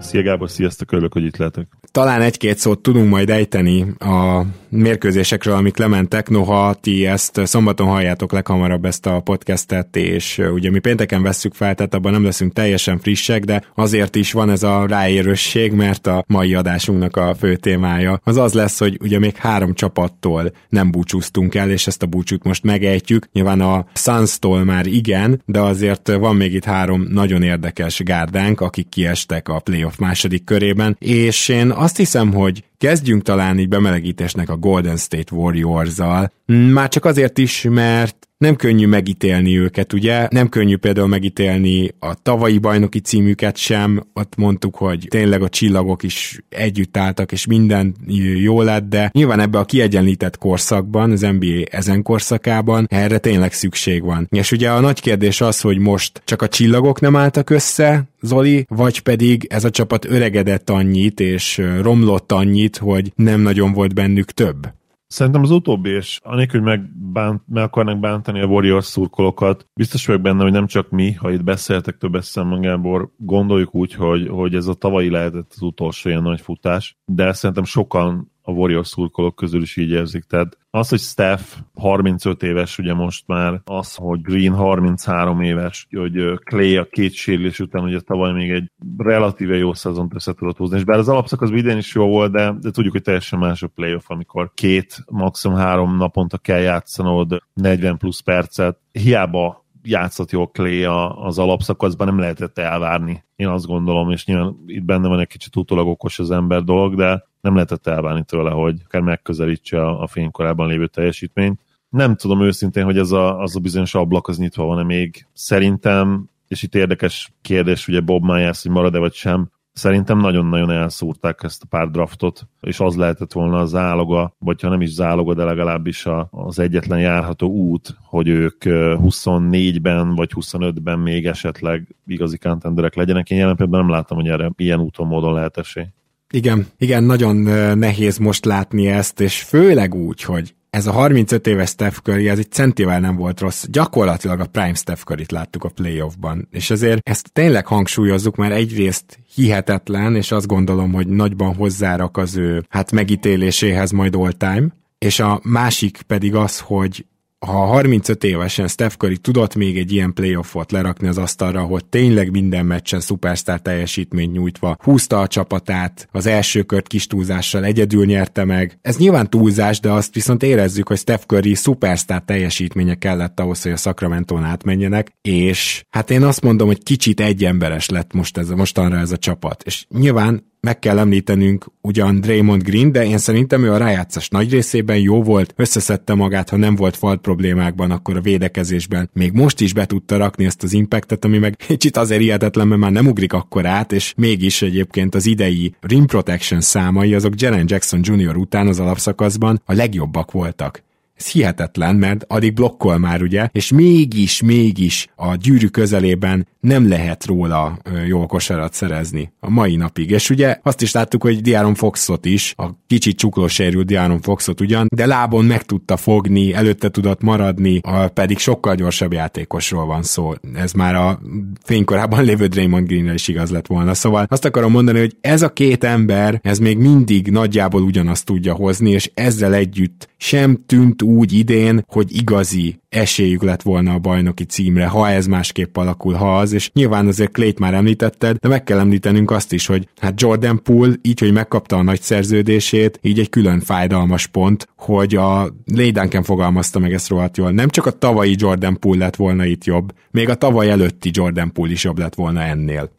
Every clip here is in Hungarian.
Szia Gábor, sziasztok, örülök, hogy itt lehetek. Talán egy-két szót tudunk majd ejteni a mérkőzésekről, amik lementek, noha ti ezt szombaton halljátok leghamarabb ezt a podcastet, és ugye mi pénteken vesszük fel, tehát abban nem leszünk teljesen frissek, de azért is van ez a ráérősség, mert a mai adásunknak a fő témája az az lesz, hogy ugye még három csapattól nem búcsúztunk el, és ezt a búcsút most megejtjük. Nyilván a Suns-tól már igen, de azért van még itt három nagyon érdekes gárdánk, akik kiestek a playoff második körében, és én azt hiszem, hogy kezdjünk talán így bemelegítésnek a Golden State Warriors-zal. Már csak azért is, mert nem könnyű megítélni őket, ugye? Nem könnyű például megítélni a tavalyi bajnoki címüket sem, ott mondtuk, hogy tényleg a csillagok is együtt álltak, és minden jó lett, de nyilván ebbe a kiegyenlített korszakban, az NBA ezen korszakában erre tényleg szükség van. És ugye a nagy kérdés az, hogy most csak a csillagok nem álltak össze, Zoli, vagy pedig ez a csapat öregedett annyit, és romlott annyit, hogy nem nagyon volt bennük több. Szerintem az utóbbi, és anélkül, hogy megbánt, meg akarnak bántani a Warriors szurkolókat, biztos vagyok benne, hogy nem csak mi, ha itt beszéltek több eszem Gábor, gondoljuk úgy, hogy, hogy ez a tavalyi lehetett az utolsó ilyen nagy futás, de szerintem sokan a Warriors szurkolók közül is így érzik. Tehát az, hogy Steph 35 éves ugye most már, az, hogy Green 33 éves, hogy Clay a két sérülés után ugye tavaly még egy relatíve jó szezont össze tudott hozni, és bár az alapszakasz idén is jó volt, de, de tudjuk, hogy teljesen más a playoff, amikor két, maximum három naponta kell játszanod 40 plusz percet, hiába játszott jól Clay az alapszakaszban, nem lehetett elvárni. Én azt gondolom, és nyilván itt benne van egy kicsit utólag okos az ember dolog, de nem lehetett elvárni tőle, hogy akár megközelítse a, a fénykorában lévő teljesítményt. Nem tudom őszintén, hogy ez a, az a bizonyos ablak az nyitva van-e még. Szerintem, és itt érdekes kérdés, ugye Bob Myers, hogy marad-e vagy sem, Szerintem nagyon-nagyon elszúrták ezt a pár draftot, és az lehetett volna a záloga, vagy ha nem is záloga, de legalábbis a, az egyetlen járható út, hogy ők 24-ben vagy 25-ben még esetleg igazi contenderek legyenek. Én jelen pillanatban nem látom, hogy erre ilyen úton, módon lehet esély. Igen, igen, nagyon nehéz most látni ezt, és főleg úgy, hogy ez a 35 éves Steph Curry, ez egy centivel nem volt rossz. Gyakorlatilag a Prime Steph Curry-t láttuk a playoffban. És ezért ezt tényleg hangsúlyozzuk, mert egyrészt hihetetlen, és azt gondolom, hogy nagyban hozzárak az ő hát megítéléséhez majd all time, és a másik pedig az, hogy ha 35 évesen Steph Curry tudott még egy ilyen playoffot lerakni az asztalra, hogy tényleg minden meccsen szupersztár teljesítményt nyújtva húzta a csapatát, az első kört kis túlzással egyedül nyerte meg. Ez nyilván túlzás, de azt viszont érezzük, hogy Steph Curry szupersztár teljesítménye kellett ahhoz, hogy a Sacramento-n átmenjenek, és hát én azt mondom, hogy kicsit egyemberes lett most ez, mostanra ez a csapat. És nyilván meg kell említenünk ugyan Draymond Green, de én szerintem ő a rájátszás nagy részében jó volt, összeszedte magát, ha nem volt falt problémákban, akkor a védekezésben még most is be tudta rakni ezt az impactet, ami meg kicsit azért hihetetlen, mert már nem ugrik akkor át, és mégis egyébként az idei rim protection számai azok Jaren Jackson Jr. után az alapszakaszban a legjobbak voltak Ez hihetetlen, mert addig blokkol már, ugye, és mégis, mégis a gyűrű közelében nem lehet róla jó kosarat szerezni a mai napig. És ugye azt is láttuk, hogy Diaron Foxot is, a kicsit csuklósérült Diaron Foxot ugyan, de lábon meg tudta fogni, előtte tudott maradni, pedig sokkal gyorsabb játékosról van szó. Ez már a fénykorában lévő Draymond green is igaz lett volna. Szóval azt akarom mondani, hogy ez a két ember, ez még mindig nagyjából ugyanazt tudja hozni, és ezzel együtt sem tűnt úgy idén, hogy igazi esélyük lett volna a bajnoki címre, ha ez másképp alakul, ha az, és nyilván azért Clayt már említetted, de meg kell említenünk azt is, hogy hát Jordan Poole így, hogy megkapta a nagy szerződését, így egy külön fájdalmas pont, hogy a Lay Duncan fogalmazta meg ezt rohadt jól. Nem csak a tavalyi Jordan Poole lett volna itt jobb, még a tavaly előtti Jordan Poole is jobb lett volna ennél.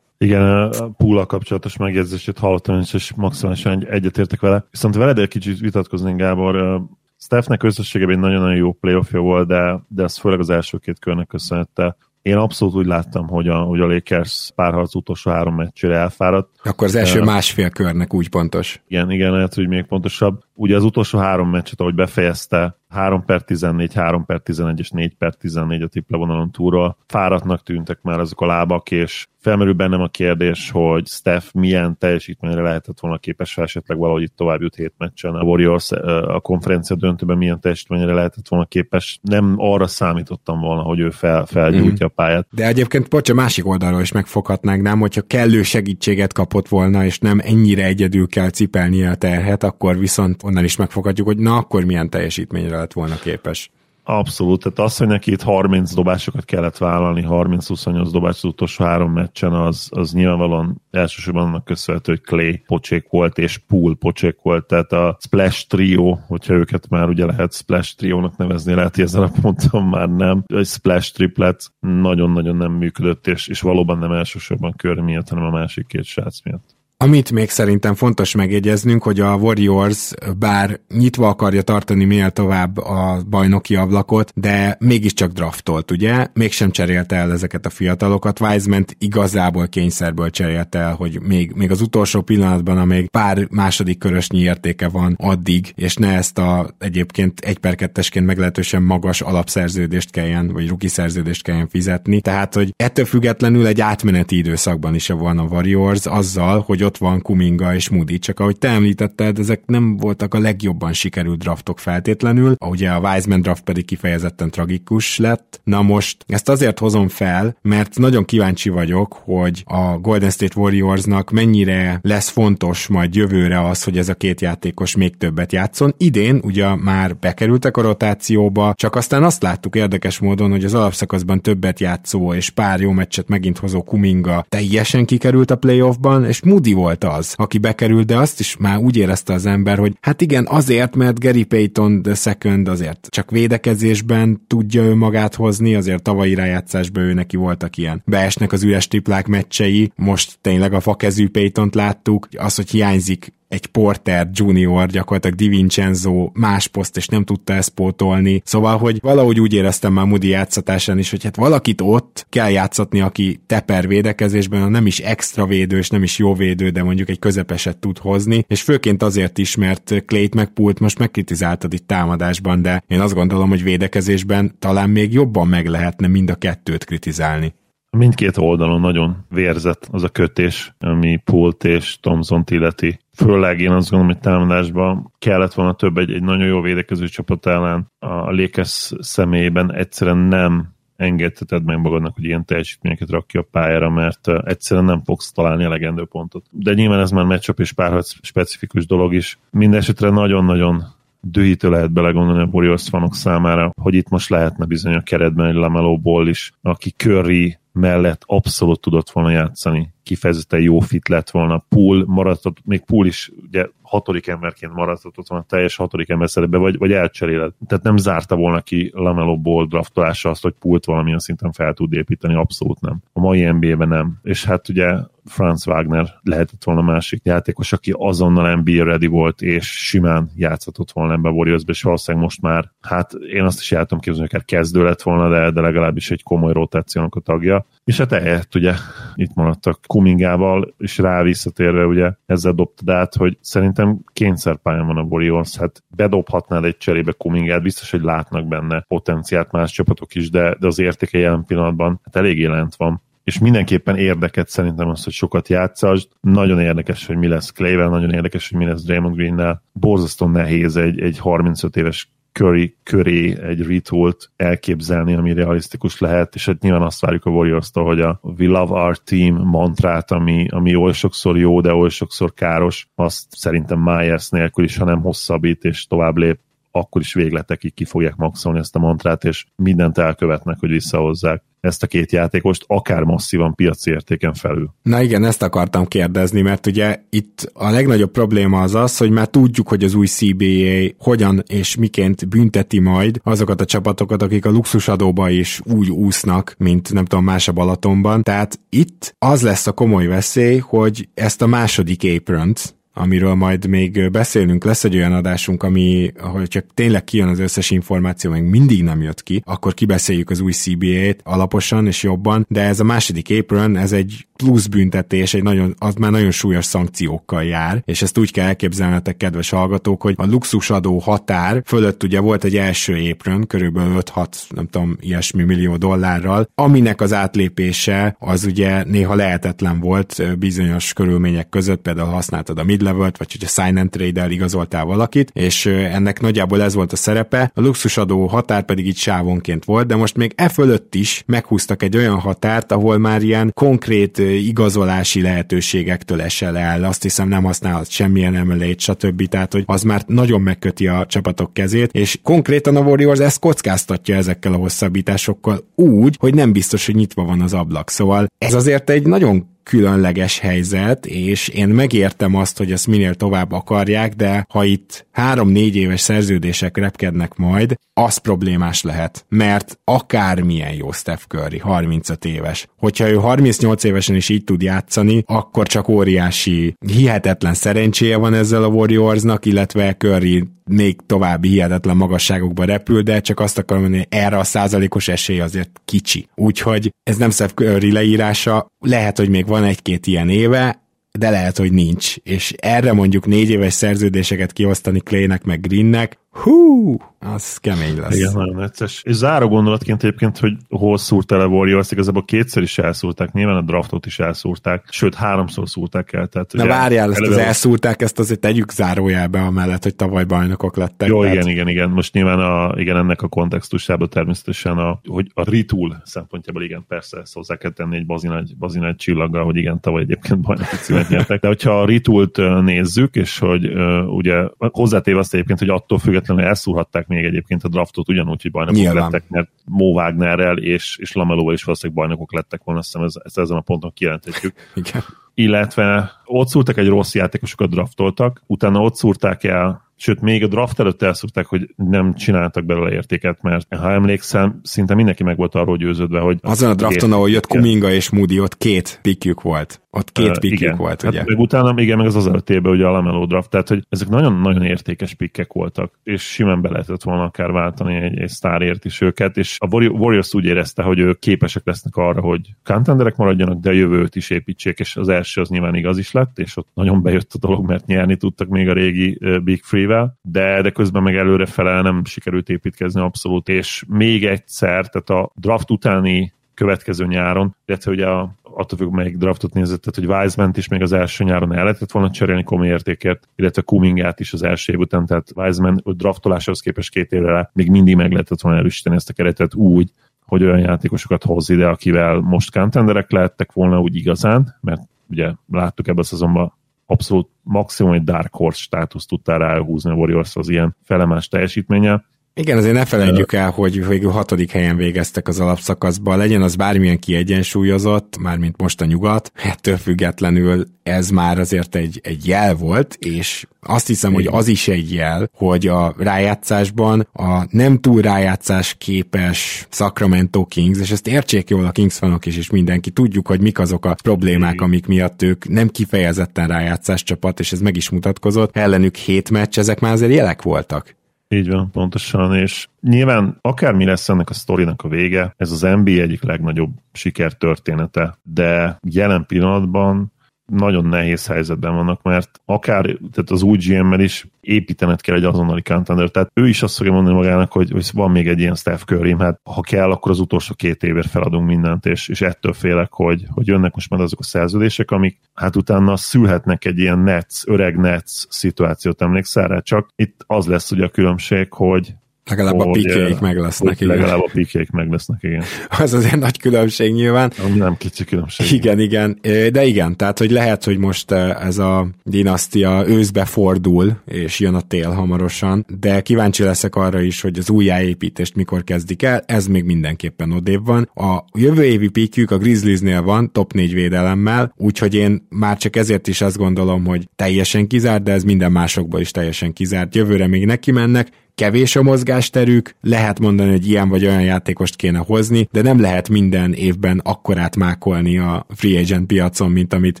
Igen, a pool kapcsolatos megjegyzését hallottam, és maximálisan egyetértek vele. Viszont veled egy kicsit vitatkoznénk, Gábor. Stephnek összességében egy nagyon-nagyon jó playoffja volt, de, de ez főleg az első két körnek köszönhette. Én abszolút úgy láttam, hogy a, hogy a Lakers párharc utolsó három meccsére elfáradt. Akkor az első másfél körnek úgy pontos. Igen, igen, lehet, hogy még pontosabb. Ugye az utolsó három meccset, ahogy befejezte, 3 per 14, 3 per 11 és 4 per 14 a triplevonalon túlról. Fáradtnak tűntek már azok a lábak, és felmerül bennem a kérdés, hogy Steph milyen teljesítményre lehetett volna képes, ha esetleg valahogy itt tovább jut hét meccsen. A Warriors a konferencia döntőben milyen teljesítményre lehetett volna képes. Nem arra számítottam volna, hogy ő fel, felgyújtja a pályát. De egyébként, bocs, a másik oldalról is megfoghatnánk, nem? Hogyha kellő segítséget kapott volna, és nem ennyire egyedül kell cipelnie a terhet, akkor viszont onnan is megfoghatjuk, hogy na, akkor milyen teljesítményre lett volna képes. Abszolút, tehát az, hogy neki itt 30 dobásokat kellett vállalni, 30-28 dobás az utolsó három meccsen, az, az nyilvánvalóan elsősorban annak köszönhető, hogy Clay pocsék volt, és Pool pocsék volt, tehát a Splash Trio, hogyha őket már ugye lehet Splash Trio-nak nevezni, lehet, hogy ezen a ponton már nem, egy Splash Triplet nagyon-nagyon nem működött, és, és valóban nem elsősorban kör miatt, hanem a másik két srác miatt. Amit még szerintem fontos megjegyeznünk, hogy a Warriors bár nyitva akarja tartani minél tovább a bajnoki ablakot, de mégiscsak draftolt, ugye? Mégsem cserélte el ezeket a fiatalokat. Wiseman igazából kényszerből cserélte el, hogy még, még az utolsó pillanatban, amíg pár második körösnyi értéke van addig, és ne ezt a egyébként egy per kettesként meglehetősen magas alapszerződést kelljen, vagy ruki szerződést kelljen fizetni. Tehát, hogy ettől függetlenül egy átmeneti időszakban is van a Warriors azzal, hogy ott van Kuminga és Moody, csak ahogy te említetted, ezek nem voltak a legjobban sikerült draftok feltétlenül, ugye a Wiseman draft pedig kifejezetten tragikus lett. Na most ezt azért hozom fel, mert nagyon kíváncsi vagyok, hogy a Golden State Warriorsnak mennyire lesz fontos majd jövőre az, hogy ez a két játékos még többet játszon. Idén ugye már bekerültek a rotációba, csak aztán azt láttuk érdekes módon, hogy az alapszakaszban többet játszó és pár jó meccset megint hozó Kuminga teljesen kikerült a playoffban, és Moody volt az, aki bekerült, de azt is már úgy érezte az ember, hogy hát igen, azért, mert Gary Payton the second azért csak védekezésben tudja ő magát hozni, azért tavalyi rájátszásban ő neki voltak ilyen. Beesnek az üres triplák meccsei, most tényleg a fakezű Paytont láttuk, az, hogy hiányzik egy Porter Junior, gyakorlatilag Di Vincenzo más poszt, és nem tudta ezt pótolni. Szóval, hogy valahogy úgy éreztem már Moody játszatásán is, hogy hát valakit ott kell játszatni, aki teper védekezésben, nem is extra védő, és nem is jó védő, de mondjuk egy közepeset tud hozni, és főként azért is, mert Clayt meg Pult most megkritizáltad itt támadásban, de én azt gondolom, hogy védekezésben talán még jobban meg lehetne mind a kettőt kritizálni. Mindkét oldalon nagyon vérzett az a kötés, ami Pult és Thomson illeti. Főleg én azt gondolom, hogy támadásban kellett volna több egy, egy nagyon jó védekező csapat ellen. A Lakers személyében egyszerűen nem engedheted meg magadnak, hogy ilyen teljesítményeket rakja a pályára, mert egyszerűen nem fogsz találni elegendő pontot. De nyilván ez már matchup és párharc specifikus dolog is. Mindenesetre nagyon-nagyon dühítő lehet belegondolni a Warriors fanok számára, hogy itt most lehetne bizony a keretben egy Lamelo Ball is, aki Curry mellett abszolút tudott volna játszani. Kifejezetten jó fit lett volna. Pool maradhat, még Pool is ugye hatodik emberként maradhatott volna teljes hatodik ember szerepbe, vagy, vagy elcseréled. Tehát nem zárta volna ki Lamelo Ball draftolása azt, hogy Poolt valamilyen szinten fel tud építeni, abszolút nem. A mai NBA-ben nem. És hát ugye Franz Wagner lehetett volna másik játékos, aki azonnal NBA ready volt, és simán játszhatott volna ebbe a warriors és valószínűleg most már, hát én azt is jártam képzelni, hogy akár kezdő lett volna, de, de legalábbis egy komoly rotációnak a tagja. És hát ehhez ugye itt maradtak Kumingával, és rá visszatérve ugye ezzel dobtad át, hogy szerintem kényszerpályán van a Warriors, hát bedobhatnád egy cserébe Kumingát, biztos, hogy látnak benne potenciált más csapatok is, de, de az értéke jelen pillanatban hát elég jelent van és mindenképpen érdeket szerintem az, hogy sokat játszast. Nagyon érdekes, hogy mi lesz Clayvel, nagyon érdekes, hogy mi lesz Draymond Green-nel. Borzasztó nehéz egy, egy 35 éves Curry köré egy retoolt elképzelni, ami realisztikus lehet, és hát nyilván azt várjuk a warriors hogy a We Love Our Team mantrát, ami, ami oly sokszor jó, de oly sokszor káros, azt szerintem Myers nélkül is, ha nem hosszabbít és tovább lép, akkor is végletekig ki fogják maxolni ezt a mantrát, és mindent elkövetnek, hogy visszahozzák ezt a két játékost, akár masszívan piaci értéken felül. Na igen, ezt akartam kérdezni, mert ugye itt a legnagyobb probléma az az, hogy már tudjuk, hogy az új CBA hogyan és miként bünteti majd azokat a csapatokat, akik a luxusadóba is úgy úsznak, mint nem tudom, más a Balatonban. Tehát itt az lesz a komoly veszély, hogy ezt a második apron amiről majd még beszélünk, lesz egy olyan adásunk, ami, hogy csak tényleg kijön az összes információ, még mindig nem jött ki, akkor kibeszéljük az új CBA-t alaposan és jobban, de ez a második apron, ez egy plusz büntetés, egy nagyon, az már nagyon súlyos szankciókkal jár, és ezt úgy kell elképzelnetek, kedves hallgatók, hogy a luxusadó határ fölött ugye volt egy első apron, körülbelül 5-6, nem tudom, ilyesmi millió dollárral, aminek az átlépése az ugye néha lehetetlen volt bizonyos körülmények között, például használtad a mid levelt, vagy hogyha sign and trade igazoltál valakit, és ennek nagyjából ez volt a szerepe, a luxusadó határ pedig így sávonként volt, de most még e fölött is meghúztak egy olyan határt, ahol már ilyen konkrét igazolási lehetőségektől esel el, azt hiszem nem használhat semmilyen emelét, stb. Tehát, hogy az már nagyon megköti a csapatok kezét, és konkrétan a Warriors ezt kockáztatja ezekkel a hosszabbításokkal úgy, hogy nem biztos, hogy nyitva van az ablak. Szóval ez azért egy nagyon különleges helyzet, és én megértem azt, hogy ezt minél tovább akarják, de ha itt három-négy éves szerződések repkednek majd, az problémás lehet, mert akármilyen jó Steph Curry, 35 éves, hogyha ő 38 évesen is így tud játszani, akkor csak óriási, hihetetlen szerencséje van ezzel a Warriorsnak, illetve Curry még további hihetetlen magasságokba repül, de csak azt akarom mondani, erre a százalékos esély azért kicsi. Úgyhogy ez nem Steph Curry leírása, lehet, hogy még van egy-két ilyen éve, de lehet, hogy nincs. És erre mondjuk négy éves szerződéseket kiosztani Claynek meg Greennek, hú, az kemény lesz. Igen, nagyon necces. És záró gondolatként egyébként, hogy hol szúrt el a Warriors, igazából kétszer is elszúrták, nyilván a draftot is elszúrták, sőt háromszor szúrták el. Tehát Na várjál, ezt az elszúrták, ezt azért tegyük zárójelbe amellett, hogy tavaly bajnokok lettek. Jó, tehát... igen, igen, igen. Most nyilván a, igen, ennek a kontextusában természetesen a, hogy a retool szempontjából igen, persze ezt hozzá kell tenni egy bazinagy, bazinagy csillaggal, hogy igen, tavaly egyébként bajnoki címet nyertek. De hogyha a retoolt nézzük, és hogy ugye hozzátéve azt egyébként, hogy attól függetlenül elszúrhatták még egyébként a draftot ugyanúgy, hogy bajnokok Nyilván. lettek, mert Mo Wagnerrel és, és Lamelóval is valószínűleg bajnokok lettek volna, azt hiszem ez, ezt ezen a ponton kijelenthetjük. Igen. Illetve ott szúrtak egy rossz játékosokat draftoltak, utána ott szúrták el sőt, még a draft előtt elszúrták, hogy nem csináltak belőle értéket, mert ha emlékszem, szinte mindenki meg volt arról győződve, hogy... Azon a drafton, ahol jött Kuminga és Moody, ott két pikjük volt. Ott két uh, pikjük igen. volt, hát ugye? meg utána, igen, meg az az előttében ugye a Lamello draft, tehát hogy ezek nagyon-nagyon értékes pikkek voltak, és simán be lehetett volna akár váltani egy, egy sztárért is őket, és a Warriors úgy érezte, hogy ők képesek lesznek arra, hogy contenderek maradjanak, de a jövőt is építsék, és az első az nyilván igaz is lett, és ott nagyon bejött a dolog, mert nyerni tudtak még a régi Big Free-vel, de, de közben meg előre fele nem sikerült építkezni abszolút, és még egyszer, tehát a draft utáni következő nyáron, illetve ugye a, attól függ, melyik draftot nézett, tehát hogy Wiseman is még az első nyáron el lehetett volna cserélni komoly értékért, illetve Kumingát is az első év után, tehát Wiseman draftolásához képest két évre még mindig meg lehetett volna erősíteni ezt a keretet úgy, hogy olyan játékosokat hoz ide, akivel most contenderek lehettek volna úgy igazán, mert ugye láttuk ebben a szezonban abszolút maximum egy Dark Horse státuszt tudtál ráhúzni a Warriors az ilyen felemás teljesítménye. Igen, azért ne felejtjük el, hogy végül hatodik helyen végeztek az alapszakaszban, legyen az bármilyen kiegyensúlyozott, mármint most a nyugat, ettől függetlenül ez már azért egy, egy jel volt, és azt hiszem, hogy az is egy jel, hogy a rájátszásban a nem túl rájátszás képes Sacramento Kings, és ezt értsék jól a Kings fanok is, és mindenki, tudjuk, hogy mik azok a problémák, amik miatt ők nem kifejezetten rájátszás csapat, és ez meg is mutatkozott. Ellenük hét meccs, ezek már azért jelek voltak. Így van, pontosan, és nyilván akármi lesz ennek a sztorinak a vége, ez az NBA egyik legnagyobb sikertörténete, de jelen pillanatban nagyon nehéz helyzetben vannak, mert akár tehát az új GM-mel is építened kell egy azonnali contender, tehát ő is azt fogja mondani magának, hogy, hogy van még egy ilyen Steph curry hát ha kell, akkor az utolsó két évért feladunk mindent, és, és ettől félek, hogy, hogy jönnek most már azok a szerződések, amik hát utána szülhetnek egy ilyen Nets, öreg Nets szituációt, emlékszel rá, csak itt az lesz ugye a különbség, hogy Legalább a pikéik meg lesznek. Igen. Legalább a pikéik meg lesznek, igen. Az azért nagy különbség nyilván. Nem kicsi különbség. Igen, igen. De igen, tehát hogy lehet, hogy most ez a dinasztia őszbe fordul, és jön a tél hamarosan, de kíváncsi leszek arra is, hogy az újjáépítést mikor kezdik el, ez még mindenképpen odébb van. A jövő évi pikjük a Grizzliesnél van, top 4 védelemmel, úgyhogy én már csak ezért is azt gondolom, hogy teljesen kizárt, de ez minden másokból is teljesen kizárt. Jövőre még neki mennek, kevés a mozgásterük, lehet mondani, hogy ilyen vagy olyan játékost kéne hozni, de nem lehet minden évben akkorát mákolni a free agent piacon, mint amit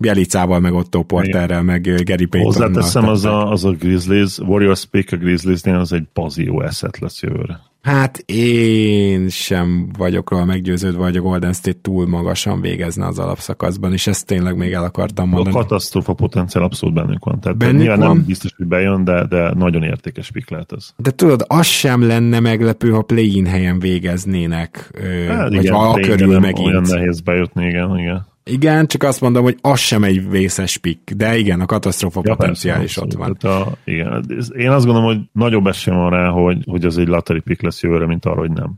Bielicával, meg Otto Porterrel, meg Gary Paytonnal. Hozzáteszem, az a, az a Grizzlies, Warriors pick a Grizzliesnél az egy bazió eszet lesz jövőre. Hát én sem vagyok róla meggyőződve, hogy a Golden State túl magasan végezne az alapszakaszban, és ezt tényleg még el akartam mondani. A katasztrófa potenciál abszolút bennünk van. Tehát bennünk nyilván van. nem biztos, hogy bejön, de, de nagyon értékes pik lehet ez. De tudod, az sem lenne meglepő, ha play-in helyen végeznének, hát, vagy igen, ha a körül megint. Olyan nehéz bejutni, igen, igen. Igen, csak azt mondom, hogy az sem egy vészes pick, de igen, a katasztrófa ja, potenciál is ott van. A, igen, én azt gondolom, hogy nagyobb esély van rá, hogy, hogy az egy lottery pick lesz jövőre, mint arra, hogy nem.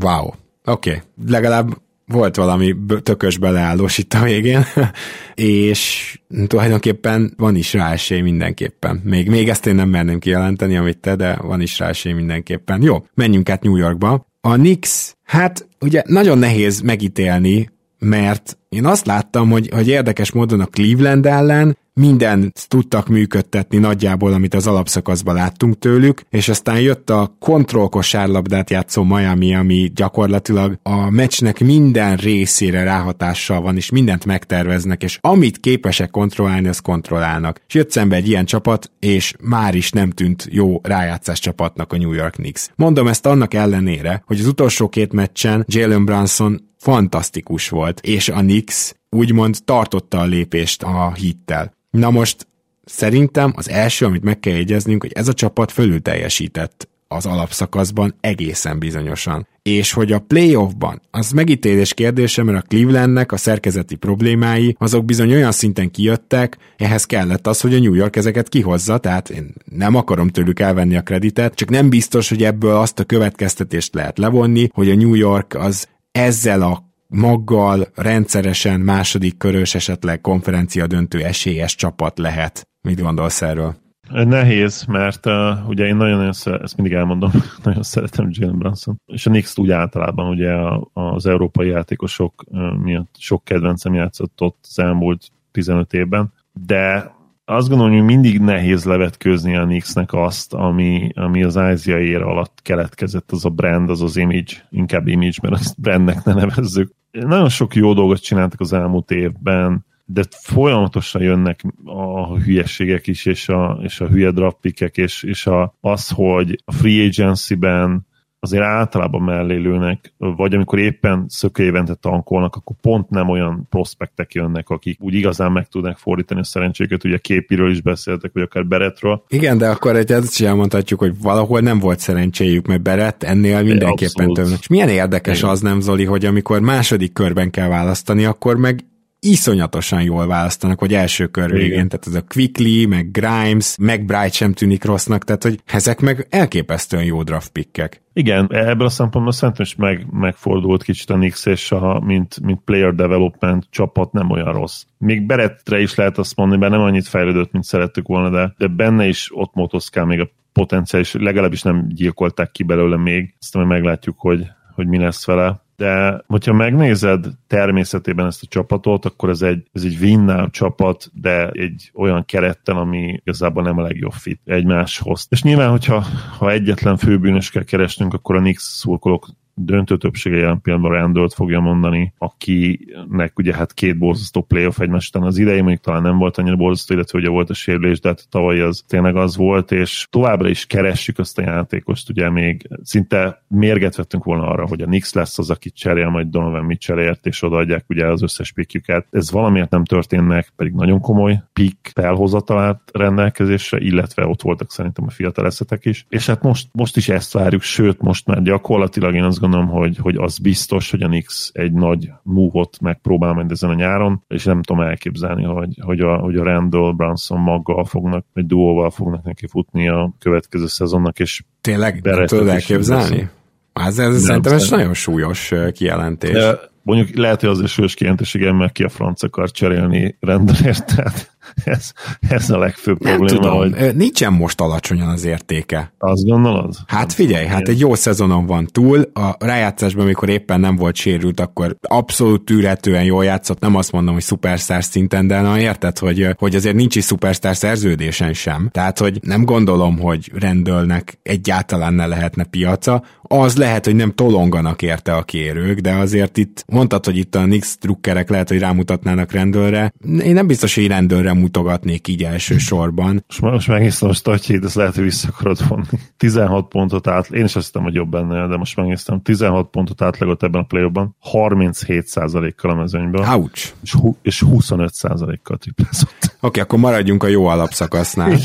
Wow, oké. Okay. Legalább volt valami tökös beleállós itt a végén, és tulajdonképpen van is rá esély mindenképpen. Még, még ezt én nem merném kijelenteni, amit te, de van is rá esély mindenképpen. Jó, menjünk át New Yorkba. A Knicks, hát ugye nagyon nehéz megítélni, mert én azt láttam, hogy, hogy érdekes módon a Cleveland ellen mindent tudtak működtetni nagyjából, amit az alapszakaszban láttunk tőlük, és aztán jött a kontrollkosárlabdát játszó Miami, ami gyakorlatilag a meccsnek minden részére ráhatással van, és mindent megterveznek, és amit képesek kontrollálni, azt kontrollálnak. És jött szembe egy ilyen csapat, és már is nem tűnt jó rájátszás csapatnak a New York Knicks. Mondom ezt annak ellenére, hogy az utolsó két meccsen Jalen Brunson fantasztikus volt, és a Knicks úgymond tartotta a lépést a hittel. Na most szerintem az első, amit meg kell jegyeznünk, hogy ez a csapat fölül teljesített az alapszakaszban egészen bizonyosan. És hogy a playoffban, az megítélés kérdése, mert a Clevelandnek a szerkezeti problémái, azok bizony olyan szinten kijöttek, ehhez kellett az, hogy a New York ezeket kihozza, tehát én nem akarom tőlük elvenni a kreditet, csak nem biztos, hogy ebből azt a következtetést lehet levonni, hogy a New York az ezzel a maggal rendszeresen második körös, esetleg konferencia döntő esélyes csapat lehet. Mit gondolsz erről? Nehéz, mert uh, ugye én nagyon, nagyon szeret, ezt mindig elmondom, nagyon szeretem Jalen Brunson, és a Knicks úgy általában ugye az európai játékosok miatt sok kedvencem játszott ott az elmúlt 15 évben, de azt gondolom, hogy mindig nehéz levetkőzni a Knicksnek azt, ami, ami az Ázsia ér alatt keletkezett, az a brand, az az image, inkább image, mert azt brandnek ne nevezzük. Nagyon sok jó dolgot csináltak az elmúlt évben, de folyamatosan jönnek a hülyeségek is, és a, és a hülye draftpikek, és, és a, az, hogy a free agency-ben azért általában mellé lőnek, vagy amikor éppen szökőévente tankolnak, akkor pont nem olyan prospektek jönnek, akik úgy igazán meg tudnak fordítani a szerencséket, ugye képiről is beszéltek, vagy akár Beretről. Igen, de akkor egy ezt is elmondhatjuk, hogy valahol nem volt szerencséjük, mert Beret ennél mindenképpen több. És milyen érdekes Igen. az nem, Zoli, hogy amikor második körben kell választani, akkor meg iszonyatosan jól választanak, hogy első kör végén, tehát ez a Quickly, meg Grimes, meg Bright sem tűnik rossznak, tehát hogy ezek meg elképesztően jó draft pickek. Igen, ebből a szempontból szerintem is meg, megfordult kicsit a Nix, és a, mint, mint player development csapat nem olyan rossz. Még Berettre is lehet azt mondani, mert nem annyit fejlődött, mint szerettük volna, de, de benne is ott motoszkál még a potenciális, legalábbis nem gyilkolták ki belőle még, aztán meglátjuk, hogy, hogy mi lesz vele de hogyha megnézed természetében ezt a csapatot, akkor ez egy, ez egy win csapat, de egy olyan keretten, ami igazából nem a legjobb fit egymáshoz. És nyilván, hogyha ha egyetlen főbűnös kell keresnünk, akkor a Knicks szurkolók döntő többsége jelen pillanatban Randall-t fogja mondani, akinek ugye hát két borzasztó playoff egymás után az idei, mondjuk talán nem volt annyira borzasztó, illetve ugye volt a sérülés, de hát tavaly az tényleg az volt, és továbbra is keressük azt a játékost, ugye még szinte mérget vettünk volna arra, hogy a Nix lesz az, aki cserél majd Donovan Mitchellért, és odaadják ugye az összes pikjüket. Ez valamiért nem történt meg, pedig nagyon komoly pik felhozatalát rendelkezésre, illetve ott voltak szerintem a fiatal eszetek is. És hát most, most is ezt várjuk, sőt, most már gyakorlatilag én azt gondolom, hogy, hogy az biztos, hogy a Nix egy nagy múhot megpróbál majd ezen a nyáron, és nem tudom elképzelni, hogy, hogy, a, hogy a Randall Branson maggal fognak, vagy duóval fognak neki futni a következő szezonnak, és Tényleg nem tudod elképzelni? Ez, ez nem, szerintem ez nagyon súlyos kijelentés. De mondjuk lehet, hogy azért súlyos kijelentés, igen, mert ki a franc akar cserélni rendelért, tehát ez, ez a legfőbb nem probléma. Tudom, hogy... nincsen most alacsonyan az értéke. Azt gondolod? Hát figyelj, hát egy jó szezonon van túl, a rájátszásban, amikor éppen nem volt sérült, akkor abszolút tűretően jól játszott, nem azt mondom, hogy szupersztár szinten, de na érted, hogy, hogy azért nincs is szupersztár szerződésen sem. Tehát, hogy nem gondolom, hogy rendőlnek egyáltalán ne lehetne piaca, az lehet, hogy nem tolonganak érte a kérők, de azért itt mondtad, hogy itt a Nix drukkerek lehet, hogy rámutatnának rendőrre. Én nem biztos, hogy rendőrre mutogatnék így elsősorban. Most, most megnéztem a statjét, ezt lehet, hogy vissza akarod vonni. 16 pontot át, én is azt hiszem, hogy jobb benne, de most megnéztem, 16 pontot átlagot ebben a play 37%-kal a mezőnyből. Ouch. És, és 25%-kal triplázott. Oké, okay, akkor maradjunk a jó alapszakasznál.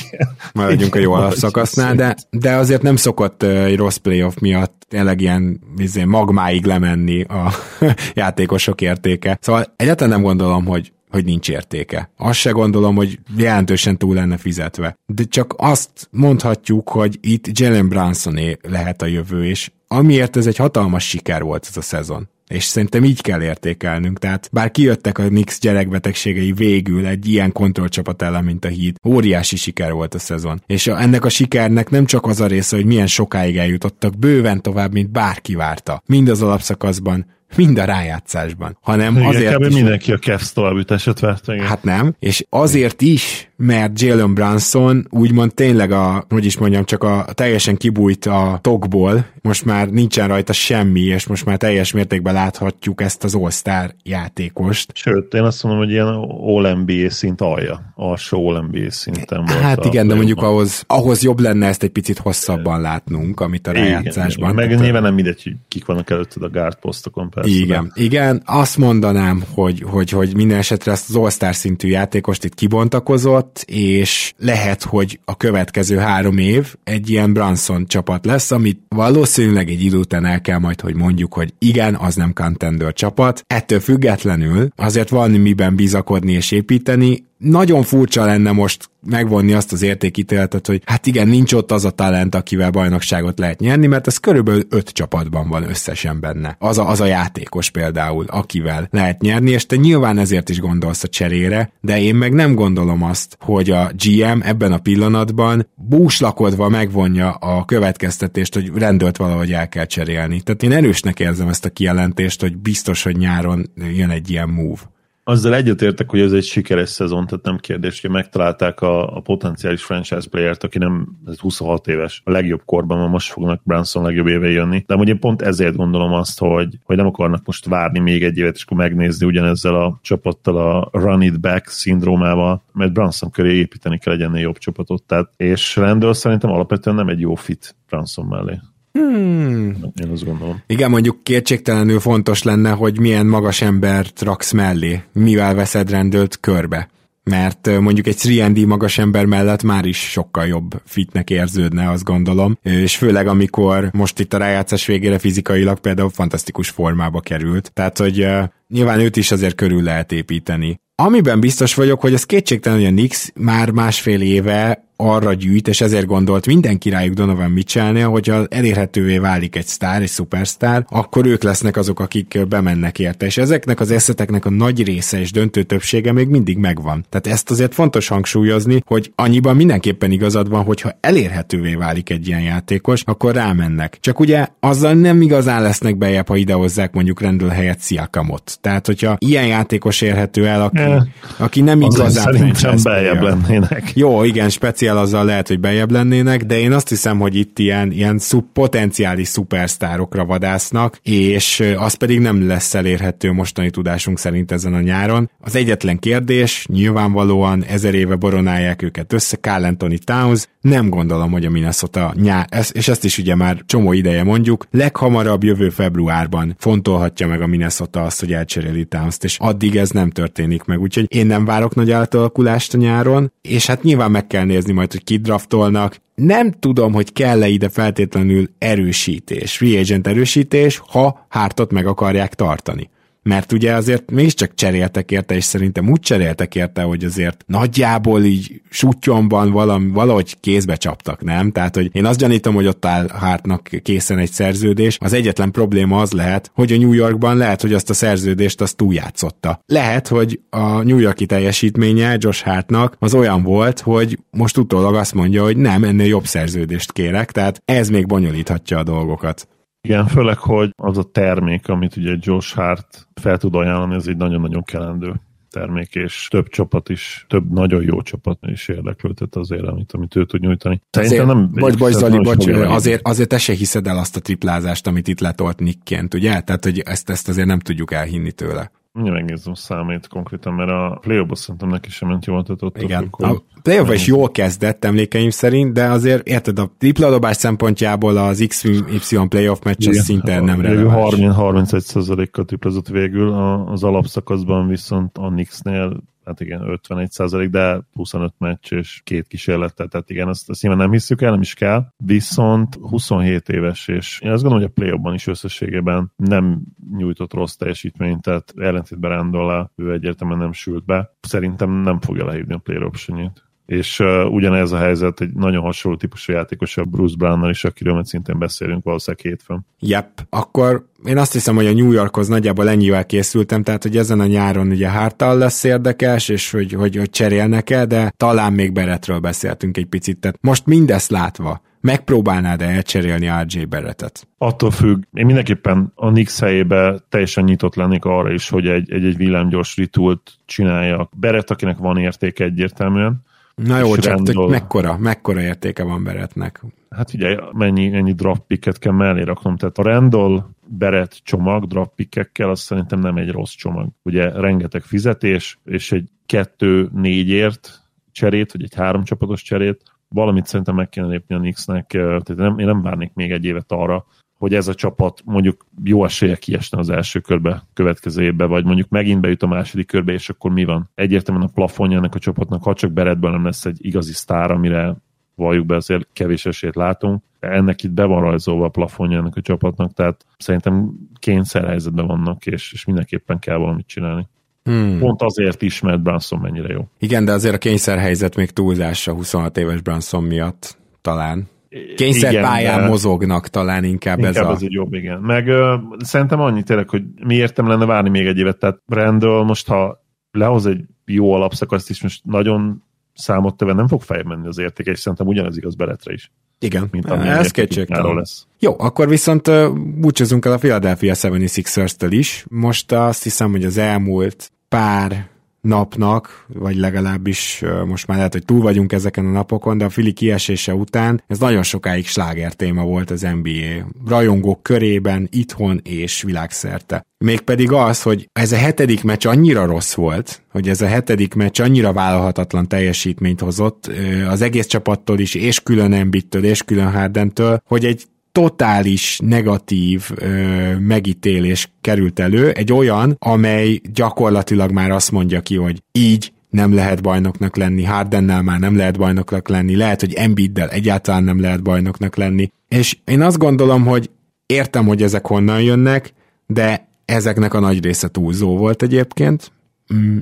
Maradjunk a jó alapszakasznál, de, de azért nem szokott egy rossz playoff miatt tényleg ilyen izé, magmáig lemenni a játékosok értéke. Szóval egyáltalán nem gondolom, hogy hogy nincs értéke. Azt se gondolom, hogy jelentősen túl lenne fizetve. De csak azt mondhatjuk, hogy itt Jalen Brunsoné lehet a jövő, és amiért ez egy hatalmas siker volt ez a szezon. És szerintem így kell értékelnünk. Tehát bár kijöttek a Nix gyerekbetegségei végül egy ilyen kontrollcsapat ellen, mint a híd, óriási siker volt a szezon. És a, ennek a sikernek nem csak az a része, hogy milyen sokáig eljutottak, bőven tovább, mint bárki várta. Mind az alapszakaszban, mind a rájátszásban, hanem Igen, azért is... mindenki a Cavs továbbítását várta. Igen. Hát nem, és azért is, mert Jalen Brunson úgymond tényleg a, hogy is mondjam, csak a teljesen kibújt a tokból, most már nincsen rajta semmi, és most már teljes mértékben láthatjuk ezt az All-Star játékost. Sőt, én azt mondom, hogy ilyen All-NBA szint alja, alsó All-NBA szinten volt. Hát igen, de mondjuk ahhoz, ahhoz jobb lenne ezt egy picit hosszabban látnunk, amit a rájátszásban. Igen, meg nyilván nem mindegy, hogy kik vannak előtted a guard posztokon persze. Igen, de. igen, azt mondanám, hogy, hogy, hogy minden esetre ezt az All-Star szintű játékost itt kibontakozott, és lehet, hogy a következő három év egy ilyen Branson csapat lesz, amit valószínűleg egy idő után el kell majd, hogy mondjuk, hogy igen, az nem contender csapat. Ettől függetlenül azért van miben bizakodni és építeni, nagyon furcsa lenne most megvonni azt az értékítéletet, hogy hát igen, nincs ott az a talent, akivel bajnokságot lehet nyerni, mert ez körülbelül öt csapatban van összesen benne. Az a, az a játékos például, akivel lehet nyerni, és te nyilván ezért is gondolsz a cserére, de én meg nem gondolom azt, hogy a GM ebben a pillanatban búslakodva megvonja a következtetést, hogy rendőrt valahogy el kell cserélni. Tehát én erősnek érzem ezt a kijelentést, hogy biztos, hogy nyáron jön egy ilyen move azzal egyetértek, hogy ez egy sikeres szezon, tehát nem kérdés, hogy megtalálták a, a potenciális franchise playert, aki nem ez 26 éves, a legjobb korban, mert most fognak Branson legjobb éve jönni. De ugye pont ezért gondolom azt, hogy, hogy nem akarnak most várni még egy évet, és akkor megnézni ugyanezzel a csapattal a run it back szindrómával, mert Branson köré építeni kell egy ennél jobb csapatot. Tehát, és Randall szerintem alapvetően nem egy jó fit Branson mellé. Hmm. Én azt gondolom. Igen, mondjuk kétségtelenül fontos lenne, hogy milyen magas embert raksz mellé, mivel veszed rendőlt körbe mert mondjuk egy 3D magas ember mellett már is sokkal jobb fitnek érződne, azt gondolom, és főleg amikor most itt a rájátszás végére fizikailag például fantasztikus formába került, tehát hogy uh, nyilván őt is azért körül lehet építeni. Amiben biztos vagyok, hogy az kétségtelen, hogy a Nix már másfél éve arra gyűjt, és ezért gondolt mindenki rájuk Donovan Mitchellnél, hogyha elérhetővé válik egy sztár, egy szupersztár, akkor ők lesznek azok, akik bemennek érte. És ezeknek az eszeteknek a nagy része és döntő többsége még mindig megvan. Tehát ezt azért fontos hangsúlyozni, hogy annyiban mindenképpen igazad van, hogyha elérhetővé válik egy ilyen játékos, akkor rámennek. Csak ugye azzal nem igazán lesznek bejebb, ha idehozzák mondjuk rendül helyett Sziakamot. Tehát, hogyha ilyen játékos érhető el, aki, yeah. aki nem igazán szerintem bejebb lennének. Jó, igen, speciál azzal lehet, hogy bejebb lennének, de én azt hiszem, hogy itt ilyen, ilyen szub, potenciális szupersztárokra vadásznak, és az pedig nem lesz elérhető mostani tudásunk szerint ezen a nyáron. Az egyetlen kérdés, nyilvánvalóan ezer éve boronálják őket össze, Carl Anthony Towns, nem gondolom, hogy a Minnesota nyár, és ezt is ugye már csomó ideje mondjuk, leghamarabb jövő februárban fontolhatja meg a Minnesota azt, hogy elcseréli Towns-t, és addig ez nem történik meg, úgyhogy én nem várok nagy átalakulást a nyáron, és hát nyilván meg kell nézni majd, hogy kidraftolnak, nem tudom, hogy kell-e ide feltétlenül erősítés, free agent erősítés, ha hártot meg akarják tartani mert ugye azért mégiscsak cseréltek érte, és szerintem úgy cseréltek érte, hogy azért nagyjából így sutyomban valami, valahogy kézbe csaptak, nem? Tehát, hogy én azt gyanítom, hogy ott áll Hartnak készen egy szerződés. Az egyetlen probléma az lehet, hogy a New Yorkban lehet, hogy azt a szerződést azt túljátszotta. Lehet, hogy a New Yorki teljesítménye Josh Hartnak az olyan volt, hogy most utólag azt mondja, hogy nem, ennél jobb szerződést kérek, tehát ez még bonyolíthatja a dolgokat. Igen, főleg, hogy az a termék, amit ugye Josh Hart fel tud ajánlani, ez egy nagyon-nagyon kelendő termék, és több csapat is, több nagyon jó csapat is érdeklődött azért, amit, amit ő tud nyújtani. Szerintem nem... Bocs, bocs, Zali, bocs, azért, azért te se hiszed el azt a triplázást, amit itt letolt Nickként, ugye? Tehát, hogy ezt, ezt azért nem tudjuk elhinni tőle. Mindjárt megnézem számait konkrétan, mert a play szerintem neki sem ment jól, tehát ott Igen, a play is jól kezdett emlékeim szerint, de azért érted, a tripla dobás szempontjából az XY playoff meccs az szinte nem releváns. 30-31%-kal triplázott végül, az alapszakaszban viszont a Knicksnél hát igen, 51 százalék, de 25 meccs és két kísérletet, tehát igen, azt, azt nyilván nem hiszük el, nem is kell, viszont 27 éves, és én azt gondolom, hogy a play is összességében nem nyújtott rossz teljesítményt, tehát ellentétben Randall ő egyértelműen nem sült be. Szerintem nem fogja lehívni a play optionjét és uh, ugyanez a helyzet egy nagyon hasonló típusú játékos a Bruce Brownnal is, akiről majd szintén beszélünk valószínűleg hétfőn. Yep, akkor én azt hiszem, hogy a New Yorkhoz nagyjából ennyivel készültem, tehát hogy ezen a nyáron ugye Hártal lesz érdekes, és hogy, hogy, hogy cserélnek el, de talán még Beretről beszéltünk egy picit. Tehát most mindezt látva, megpróbálnád-e elcserélni RJ Beretet? Attól függ. Én mindenképpen a Nix helyébe teljesen nyitott lennék arra is, hogy egy, egy, egy villámgyors ritult csinálja. Beret, akinek van értéke egyértelműen, Na jó, csak rendol... mekkora, mekkora értéke van Beretnek? Hát ugye mennyi, ennyi draft picket kell mellé raknom, tehát a Randall Beret csomag draft pickekkel, az szerintem nem egy rossz csomag. Ugye rengeteg fizetés, és egy kettő-négyért cserét, vagy egy három csapatos cserét, valamit szerintem meg kéne lépni a Knicksnek, tehát nem, én nem várnék még egy évet arra, hogy ez a csapat mondjuk jó esélye kiesne az első körbe következő évbe, vagy mondjuk megint bejut a második körbe, és akkor mi van? Egyértelműen a plafonja ennek a csapatnak, ha csak Beretben nem lesz egy igazi sztár, amire valljuk be, azért kevés esélyt látunk. Ennek itt be van rajzolva a plafonja ennek a csapatnak, tehát szerintem kényszerhelyzetben vannak, és, és mindenképpen kell valamit csinálni. Hmm. Pont azért is, mert Branson mennyire jó. Igen, de azért a kényszerhelyzet még túlzás a 26 éves Branson miatt talán. Kényszerpályán igen, mozognak talán inkább, inkább ez a... ez egy jobb, igen. Meg ö, szerintem annyi tényleg, hogy mi értem lenne várni még egy évet, tehát Randall most, ha lehoz egy jó alapszakaszt is, most nagyon számottevően nem fog feljebb menni az értéke, és szerintem ugyanez igaz Beletre is. Igen, mint ez kétségtelen. lesz. Jó, akkor viszont uh, búcsúzunk el a Philadelphia 76ers-től is. Most azt hiszem, hogy az elmúlt pár napnak, vagy legalábbis most már lehet, hogy túl vagyunk ezeken a napokon, de a Fili kiesése után ez nagyon sokáig sláger téma volt az NBA rajongók körében, itthon és világszerte. Mégpedig az, hogy ez a hetedik meccs annyira rossz volt, hogy ez a hetedik meccs annyira vállalhatatlan teljesítményt hozott az egész csapattól is, és külön Embittől, és külön Hardentől, hogy egy totális negatív ö, megítélés került elő, egy olyan, amely gyakorlatilag már azt mondja ki, hogy így nem lehet bajnoknak lenni, Hardennel már nem lehet bajnoknak lenni, lehet, hogy Embiiddel egyáltalán nem lehet bajnoknak lenni. És én azt gondolom, hogy értem, hogy ezek honnan jönnek, de ezeknek a nagy része túlzó volt egyébként,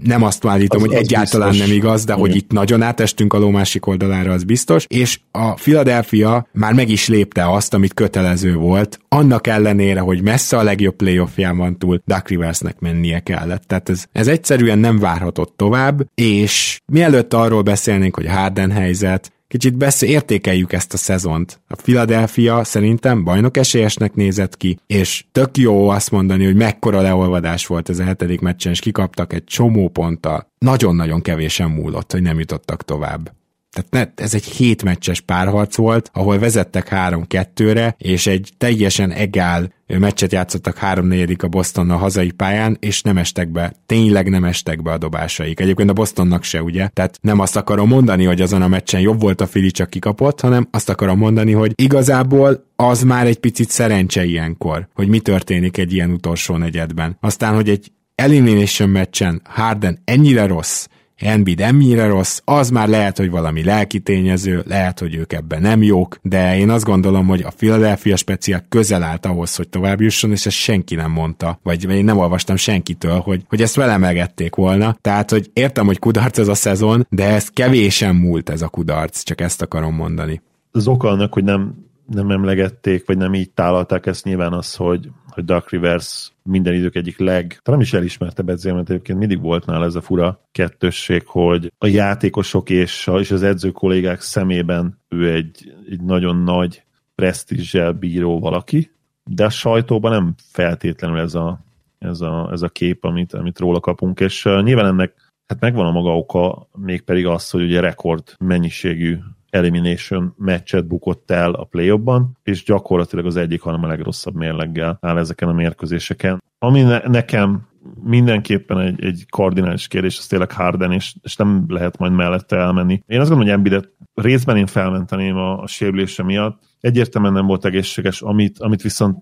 nem azt állítom, az, hogy az egyáltalán biztos. nem igaz, de Igen. hogy itt nagyon átestünk a ló másik oldalára, az biztos, és a Philadelphia már meg is lépte azt, amit kötelező volt, annak ellenére, hogy messze a legjobb playoffján van túl, Duck Riversnek mennie kellett. Tehát ez, ez egyszerűen nem várhatott tovább, és mielőtt arról beszélnénk, hogy Harden helyzet, Kicsit beszél, értékeljük ezt a szezont. A Philadelphia szerintem bajnok esélyesnek nézett ki, és tök jó azt mondani, hogy mekkora leolvadás volt ez a hetedik meccsen, és kikaptak egy csomó ponttal. Nagyon-nagyon kevésen múlott, hogy nem jutottak tovább. Tehát ne, ez egy hétmeccses párharc volt, ahol vezettek 3-2-re, és egy teljesen egál meccset játszottak 3 4 a Bostonnal hazai pályán, és nem estek be, tényleg nem estek be a dobásaik. Egyébként a Bostonnak se, ugye? Tehát nem azt akarom mondani, hogy azon a meccsen jobb volt a Fili, csak kikapott, hanem azt akarom mondani, hogy igazából az már egy picit szerencse ilyenkor, hogy mi történik egy ilyen utolsó negyedben. Aztán, hogy egy elimination meccsen Harden ennyire rossz, Embiid ennyire rossz, az már lehet, hogy valami lelki tényező, lehet, hogy ők ebben nem jók, de én azt gondolom, hogy a Philadelphia speciál közel állt ahhoz, hogy tovább jusson, és ezt senki nem mondta, vagy én nem olvastam senkitől, hogy, hogy ezt vele megették volna. Tehát, hogy értem, hogy kudarc ez a szezon, de ez kevésen múlt ez a kudarc, csak ezt akarom mondani. Az oka annak, hogy nem nem emlegették, vagy nem így tálalták ezt nyilván az, hogy, hogy Dark Rivers minden idők egyik leg, talán is elismertebb edző, mert egyébként mindig volt nála ez a fura kettősség, hogy a játékosok és, és az edző kollégák szemében ő egy, egy nagyon nagy presztízsel bíró valaki, de a sajtóban nem feltétlenül ez a, ez a, ez a kép, amit, amit róla kapunk, és uh, nyilván ennek hát megvan a maga oka, mégpedig az, hogy ugye rekord mennyiségű elimination meccset bukott el a play és gyakorlatilag az egyik, hanem a legrosszabb mérleggel áll ezeken a mérkőzéseken. Ami ne, nekem mindenképpen egy, egy kardinális kérdés, az tényleg Harden, és, és nem lehet majd mellette elmenni. Én azt gondolom, hogy Embiidet részben én felmenteném a, a sérülése miatt. Egyértelműen nem volt egészséges, amit, amit viszont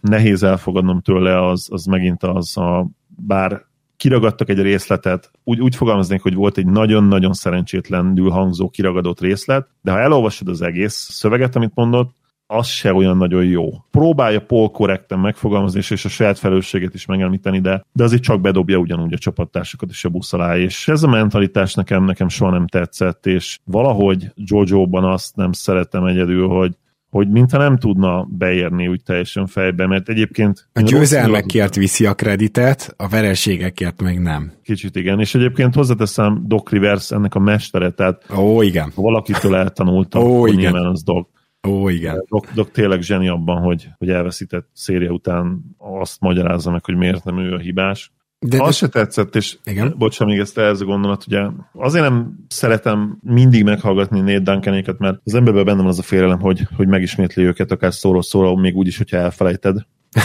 nehéz elfogadnom tőle, az, az megint az a bár kiragadtak egy részletet, úgy, úgy fogalmaznék, hogy volt egy nagyon-nagyon szerencsétlenül hangzó kiragadott részlet, de ha elolvasod az egész szöveget, amit mondott, az se olyan nagyon jó. Próbálja Paul korrekten megfogalmazni, és a saját felelősséget is megemlíteni, de, de azért csak bedobja ugyanúgy a csapattársakat is a busz alá, és ez a mentalitás nekem, nekem soha nem tetszett, és valahogy Jojo-ban azt nem szeretem egyedül, hogy hogy mintha nem tudna beérni úgy teljesen fejbe, mert egyébként... A győzelmekért viszi a kreditet, a vereségekért meg nem. Kicsit igen, és egyébként hozzáteszem Doc Rivers ennek a mestere, tehát Ó, igen. ha valakitől eltanultam, Ó, igen. nyilván az Doc. Ó, igen. Doc, Doc tényleg zseni abban, hogy, hogy elveszített széria után azt magyarázza meg, hogy miért nem ő a hibás. De, de... Az se tetszett, és Igen? bocsánat, még ezt ez a gondolat, ugye azért nem szeretem mindig meghallgatni Nate Duncanéket, mert az emberben bennem az a félelem, hogy, hogy megismétli őket akár szóról szóra, még úgy is, hogyha elfelejted.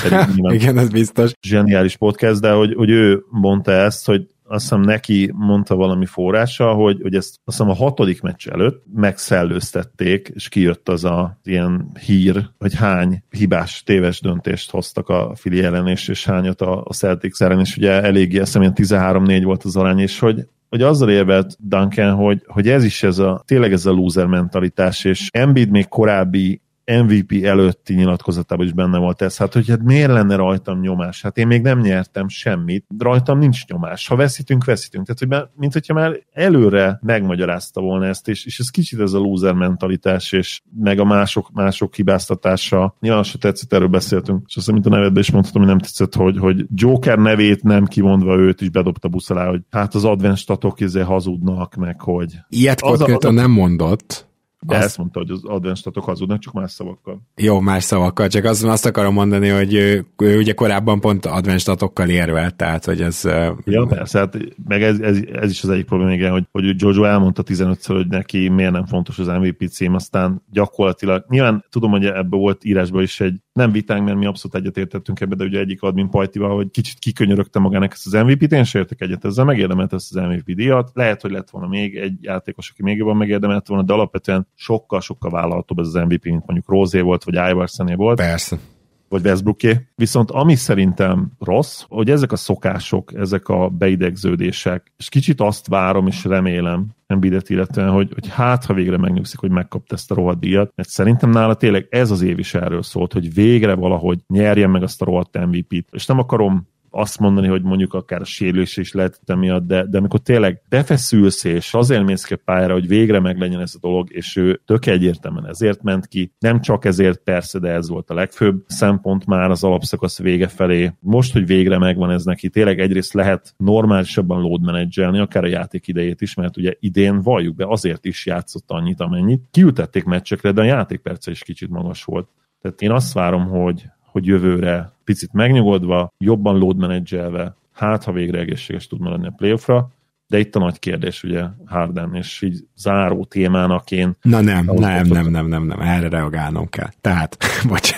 Igen, ez biztos. Zseniális podcast, de hogy, hogy ő mondta ezt, hogy azt hiszem neki mondta valami forrása, hogy, hogy ezt azt hiszem a hatodik meccs előtt megszellőztették, és kijött az a ilyen hír, hogy hány hibás, téves döntést hoztak a Fili ellen, és, és hányat a, a Celtics ellen, és ugye eléggé, azt hiszem 13-4 volt az arány, és hogy hogy azzal érvelt Duncan, hogy, hogy ez is ez a, tényleg ez a loser mentalitás, és Embiid még korábbi MVP előtti nyilatkozatában is benne volt ez, hát hogy hát miért lenne rajtam nyomás? Hát én még nem nyertem semmit, rajtam nincs nyomás. Ha veszítünk, veszítünk. Tehát, hogy már, mint hogyha már előre megmagyarázta volna ezt, és, és ez kicsit ez a loser mentalitás, és meg a mások, mások hibáztatása. Nyilván se tetszett, erről beszéltünk, és azt mint a nevedbe is mondhatom, hogy nem tetszett, hogy, hogy Joker nevét nem kimondva őt is bedobta busz alá, hogy hát az advent statok izé hazudnak, meg, hogy... Ilyet konkrétan nem mondott, de azt... ezt mondta, hogy az advenstatok hazudnak, csak más szavakkal. Jó, más szavakkal, csak azt, azt akarom mondani, hogy ő, ő ugye korábban pont advenstatokkal érvelt, tehát hogy ez... Ja, persze, hát meg ez, ez, ez is az egyik probléma, igen, hogy, hogy Jojo elmondta 15-ször, hogy neki miért nem fontos az MVP cím, aztán gyakorlatilag, nyilván tudom, hogy ebből volt írásban is egy nem vitánk, mert mi abszolút egyetértettünk ebbe, de ugye egyik admin Pajtival, hogy kicsit kikönyörögte magának ezt az MVP-t, én sem értek egyet ezzel, megérdemelt ezt az MVP díjat. Lehet, hogy lett volna még egy játékos, aki még jobban megérdemelt volna, de alapvetően sokkal-sokkal vállalhatóbb ez az MVP, mint mondjuk Rózé volt, vagy Iversoné volt. Persze vagy Westbrooké. Viszont ami szerintem rossz, hogy ezek a szokások, ezek a beidegződések, és kicsit azt várom és remélem Embiidet illetően, hogy, hogy hát, ha végre megnyugszik, hogy megkapta ezt a rohadt díjat, mert szerintem nála tényleg ez az év is erről szólt, hogy végre valahogy nyerjen meg azt a rohadt MVP-t. És nem akarom azt mondani, hogy mondjuk akár a sérülés is lehetett emiatt, de, de amikor tényleg befeszülsz, és azért mész ki pályára, hogy végre meglegyen ez a dolog, és ő tök egyértelműen ezért ment ki, nem csak ezért persze, de ez volt a legfőbb szempont már az alapszakasz vége felé. Most, hogy végre megvan ez neki, tényleg egyrészt lehet normálisabban load menedzselni, akár a játék idejét is, mert ugye idén valljuk be, azért is játszott annyit, amennyit. Kiültették meccsekre, de a játékperce is kicsit magas volt. Tehát én azt várom, hogy, hogy jövőre picit megnyugodva, jobban load menedzselve, hát ha végre egészséges tud maradni a playoffra, de itt a nagy kérdés, ugye Harden, és így záró témának én... Na nem, nem, nem, nem, nem, nem, erre reagálnom kell. Tehát, bocs,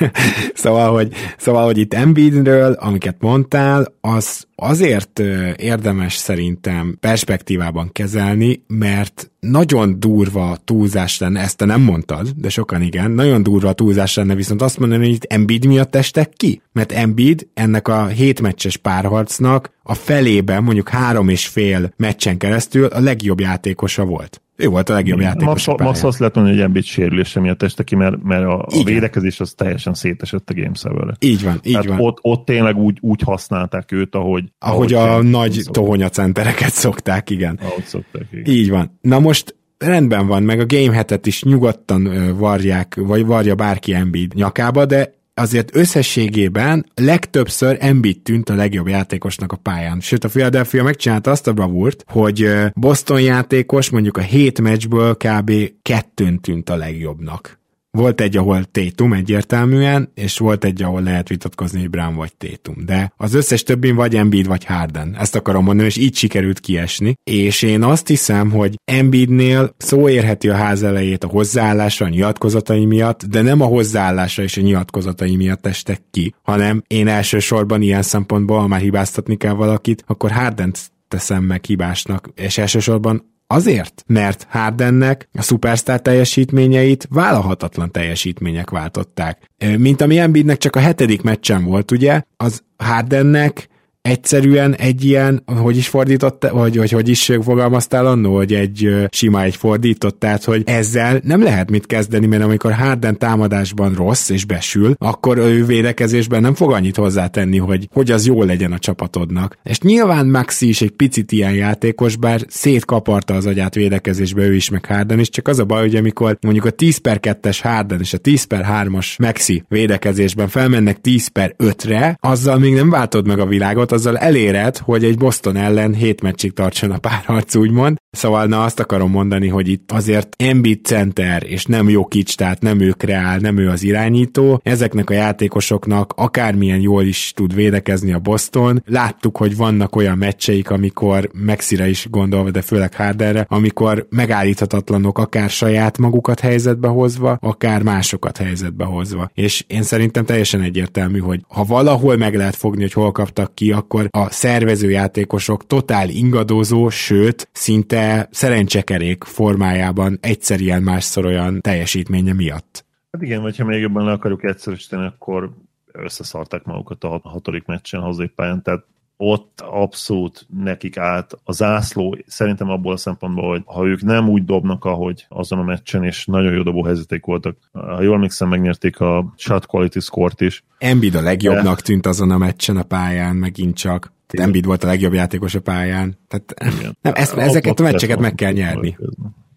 szóval, hogy, szóval, hogy itt Embiidről, amiket mondtál, az azért érdemes szerintem perspektívában kezelni, mert nagyon durva túlzás lenne, ezt te nem mondtad, de sokan igen, nagyon durva túlzás lenne viszont azt mondani, hogy itt Embiid miatt estek ki, mert Embiid ennek a hétmeccses párharcnak a felében, mondjuk három és fél meccsen keresztül a legjobb játékosa volt. Ő volt a legjobb játékos. Max, lehet mondani, hogy Embiid sérülése miatt este ki, mert, mert a, a védekezés az teljesen szétesett a Game server Így van, így Tehát van. Ott, ott tényleg úgy, úgy használták őt, ahogy... Ahogy, ahogy a nagy tohonya centereket szokták, igen. Ahogy szokták, igen. Így van. Na most rendben van, meg a Game hetet is nyugodtan varják, vagy varja bárki Embiid nyakába, de azért összességében legtöbbször Embiid tűnt a legjobb játékosnak a pályán. Sőt, a Philadelphia megcsinálta azt a bravúrt, hogy Boston játékos mondjuk a hét meccsből kb. kettőn tűnt a legjobbnak. Volt egy, ahol Tétum egyértelműen, és volt egy, ahol lehet vitatkozni, hogy Brown vagy Tétum. De az összes többin vagy Embiid vagy Harden. Ezt akarom mondani, és így sikerült kiesni. És én azt hiszem, hogy Embiidnél szó érheti a ház elejét a hozzáállásra, a nyilatkozatai miatt, de nem a hozzáállása és a nyilatkozatai miatt estek ki, hanem én elsősorban ilyen szempontból, ha már hibáztatni kell valakit, akkor Hardent teszem meg hibásnak, és elsősorban Azért, mert Hardennek a szupersztár teljesítményeit vállalhatatlan teljesítmények váltották. Mint ami Embiidnek csak a hetedik meccsen volt, ugye, az Hardennek egyszerűen egy ilyen, hogy is fordított, vagy hogy, hogy is fogalmaztál annó, hogy egy sima egy fordított, tehát hogy ezzel nem lehet mit kezdeni, mert amikor Harden támadásban rossz és besül, akkor ő védekezésben nem fog annyit hozzátenni, hogy, hogy az jó legyen a csapatodnak. És nyilván Maxi is egy picit ilyen játékos, bár szétkaparta az agyát védekezésbe ő is, meg Harden is, csak az a baj, hogy amikor mondjuk a 10 per 2-es Harden és a 10 per 3-as Maxi védekezésben felmennek 10 per 5-re, azzal még nem váltod meg a világot, azzal eléred, hogy egy Boston ellen hét meccsig tartson a párharc, úgymond. Szóval na azt akarom mondani, hogy itt azért Embiid center, és nem Jokic, tehát nem ő kreál, nem ő az irányító. Ezeknek a játékosoknak akármilyen jól is tud védekezni a Boston. Láttuk, hogy vannak olyan meccseik, amikor Mexire is gondolva, de főleg Hardenre, amikor megállíthatatlanok akár saját magukat helyzetbe hozva, akár másokat helyzetbe hozva. És én szerintem teljesen egyértelmű, hogy ha valahol meg lehet fogni, hogy hol kaptak ki, akkor a szervezőjátékosok totál ingadozó, sőt, szinte szerencsekerék formájában egyszer ilyen másszor olyan teljesítménye miatt. Hát igen, vagy ha még jobban le akarjuk egyszerűsíteni, akkor összeszarták magukat a hatodik meccsen hazai pályán, tehát ott abszolút nekik állt a zászló, szerintem abból a szempontból, hogy ha ők nem úgy dobnak, ahogy azon a meccsen, és nagyon jó dobó helyzeték voltak. Ha jól emlékszem, megnyerték a shot quality score-t is. Embiid a legjobbnak tűnt azon a meccsen a pályán, megint csak. Tehát Embiid volt a legjobb játékos a pályán. Tehát Igen. nem, ezt, ezeket a meccseket meg kell nyerni.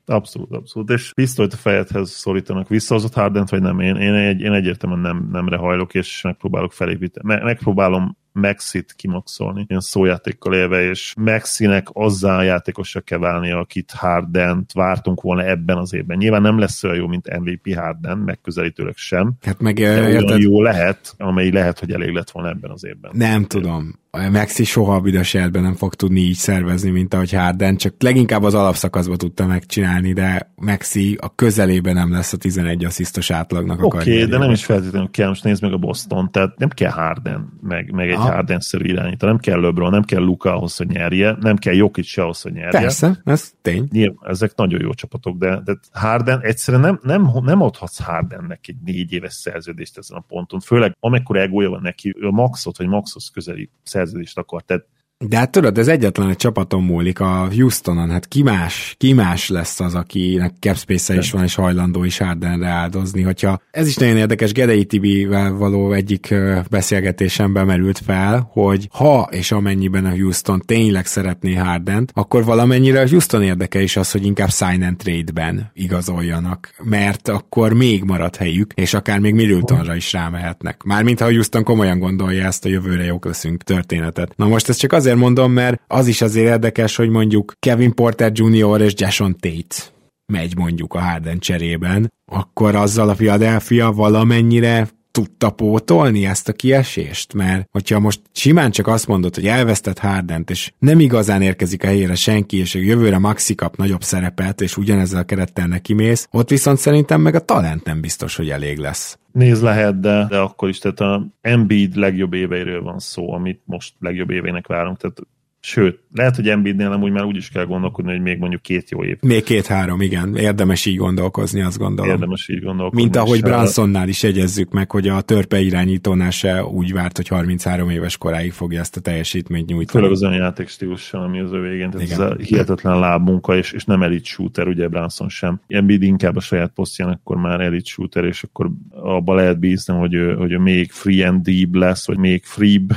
Abszolút, abszolút. És pisztolyt a fejedhez szorítanak vissza az ott Hardent, vagy nem? Én, én, egy, én egyértelműen nem, nem rehajlok, és megpróbálok felépíteni. Me, megpróbálom Maxit kimaxolni, ilyen szójátékkal élve, és Maxinek azzá a játékosra kell válni, akit Hardent vártunk volna ebben az évben. Nyilván nem lesz olyan jó, mint MVP Harden, megközelítőleg sem. Hát meg de olyan jó lehet, amely lehet, hogy elég lett volna ebben az évben. Nem tudom. Maxi soha a büdös életben nem fog tudni így szervezni, mint ahogy Harden, csak leginkább az alapszakaszba tudta megcsinálni, de Maxi a közelében nem lesz a 11 asszisztos átlagnak Oké, okay, de nem is feltétlenül kell, most nézd meg a Boston, tehát nem kell Harden, meg, meg egy Aha. Harden-szerű irányító, nem kell LeBron, nem kell Luka ahhoz, hogy nyerje, nem kell Jokic se ahhoz, hogy nyerje. Persze, ez tény. Nyilván, ezek nagyon jó csapatok, de, de Harden egyszerűen nem, nem, nem adhatsz Hardennek egy négy éves szerződést ezen a ponton, főleg amikor egója van neki, ő a maxot vagy maxhoz közeli szerződést akar, tehát De hát tudod, ez egyetlen egy csapaton múlik a Houstonon, hát ki más, ki más lesz az, akinek capspace is van, és hajlandó is Hardenre áldozni, hogyha ez is nagyon érdekes, Gedei Tibivel való egyik beszélgetésemben merült fel, hogy ha és amennyiben a Houston tényleg szeretné Hardent, akkor valamennyire a Houston érdeke is az, hogy inkább sign and trade-ben igazoljanak, mert akkor még marad helyük, és akár még Middletonra is rámehetnek. Mármint ha a Houston komolyan gondolja ezt a jövőre jók leszünk történetet. Na most ez csak azért mondom, mert az is azért érdekes, hogy mondjuk Kevin Porter Jr. és Jason Tate megy mondjuk a Harden cserében, akkor azzal a Philadelphia valamennyire tudta pótolni ezt a kiesést? Mert hogyha most simán csak azt mondod, hogy elvesztett Hardent, és nem igazán érkezik a helyére senki, és jövőre Maxi kap nagyobb szerepet, és ugyanezzel a kerettel neki mész, ott viszont szerintem meg a talent nem biztos, hogy elég lesz. Néz lehet, de, de akkor is, tehát a Embiid legjobb éveiről van szó, amit most legjobb évének várunk, tehát Sőt, lehet, hogy Embiidnél nem úgy már úgy is kell gondolkodni, hogy még mondjuk két jó év. Még két-három, igen. Érdemes így gondolkozni, azt gondolom. Érdemes így gondolkozni. Mint ahogy Bransonnál is jegyezzük meg, hogy a törpe irányítónál se úgy várt, hogy 33 éves koráig fogja ezt a teljesítményt nyújtani. Főleg az olyan játékstílussal, ami az ő végén. Tehát igen. ez a hihetetlen lábmunka, és, és nem elit shooter, ugye Branson sem. Embiid inkább a saját posztján, akkor már elit shooter, és akkor abba lehet bízni, hogy ő, hogy ő még free and deep lesz, vagy még freeb,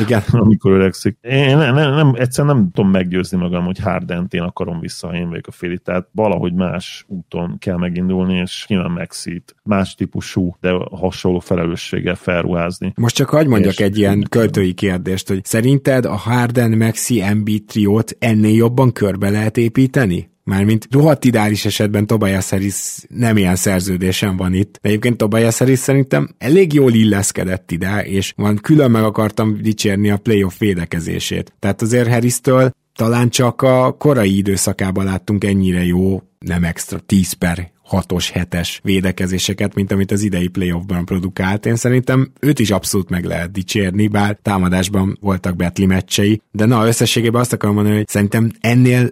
igen. amikor öregszik. Én nem, nem, nem egyszerűen nem tudom meggyőzni magam, hogy Hardent én akarom vissza, ha én vagyok a féli. Tehát valahogy más úton kell megindulni, és nyilván megszít. Más típusú, de hasonló felelősséggel felruházni. Most csak hagyd mondjak egy ilyen költői kérdést, hogy szerinted a Harden Maxi MB triót ennél jobban körbe lehet építeni? Mármint rohadt ideális esetben Tobias Harris nem ilyen szerződésen van itt. De egyébként Tobias Harris szerintem elég jól illeszkedett ide, és van külön meg akartam dicsérni a playoff védekezését. Tehát azért Harris-től talán csak a korai időszakában láttunk ennyire jó, nem extra 10 per 6-os, 7-es védekezéseket, mint amit az idei playoffban produkált. Én szerintem őt is abszolút meg lehet dicsérni, bár támadásban voltak betli meccsei, de na, összességében azt akarom mondani, hogy szerintem ennél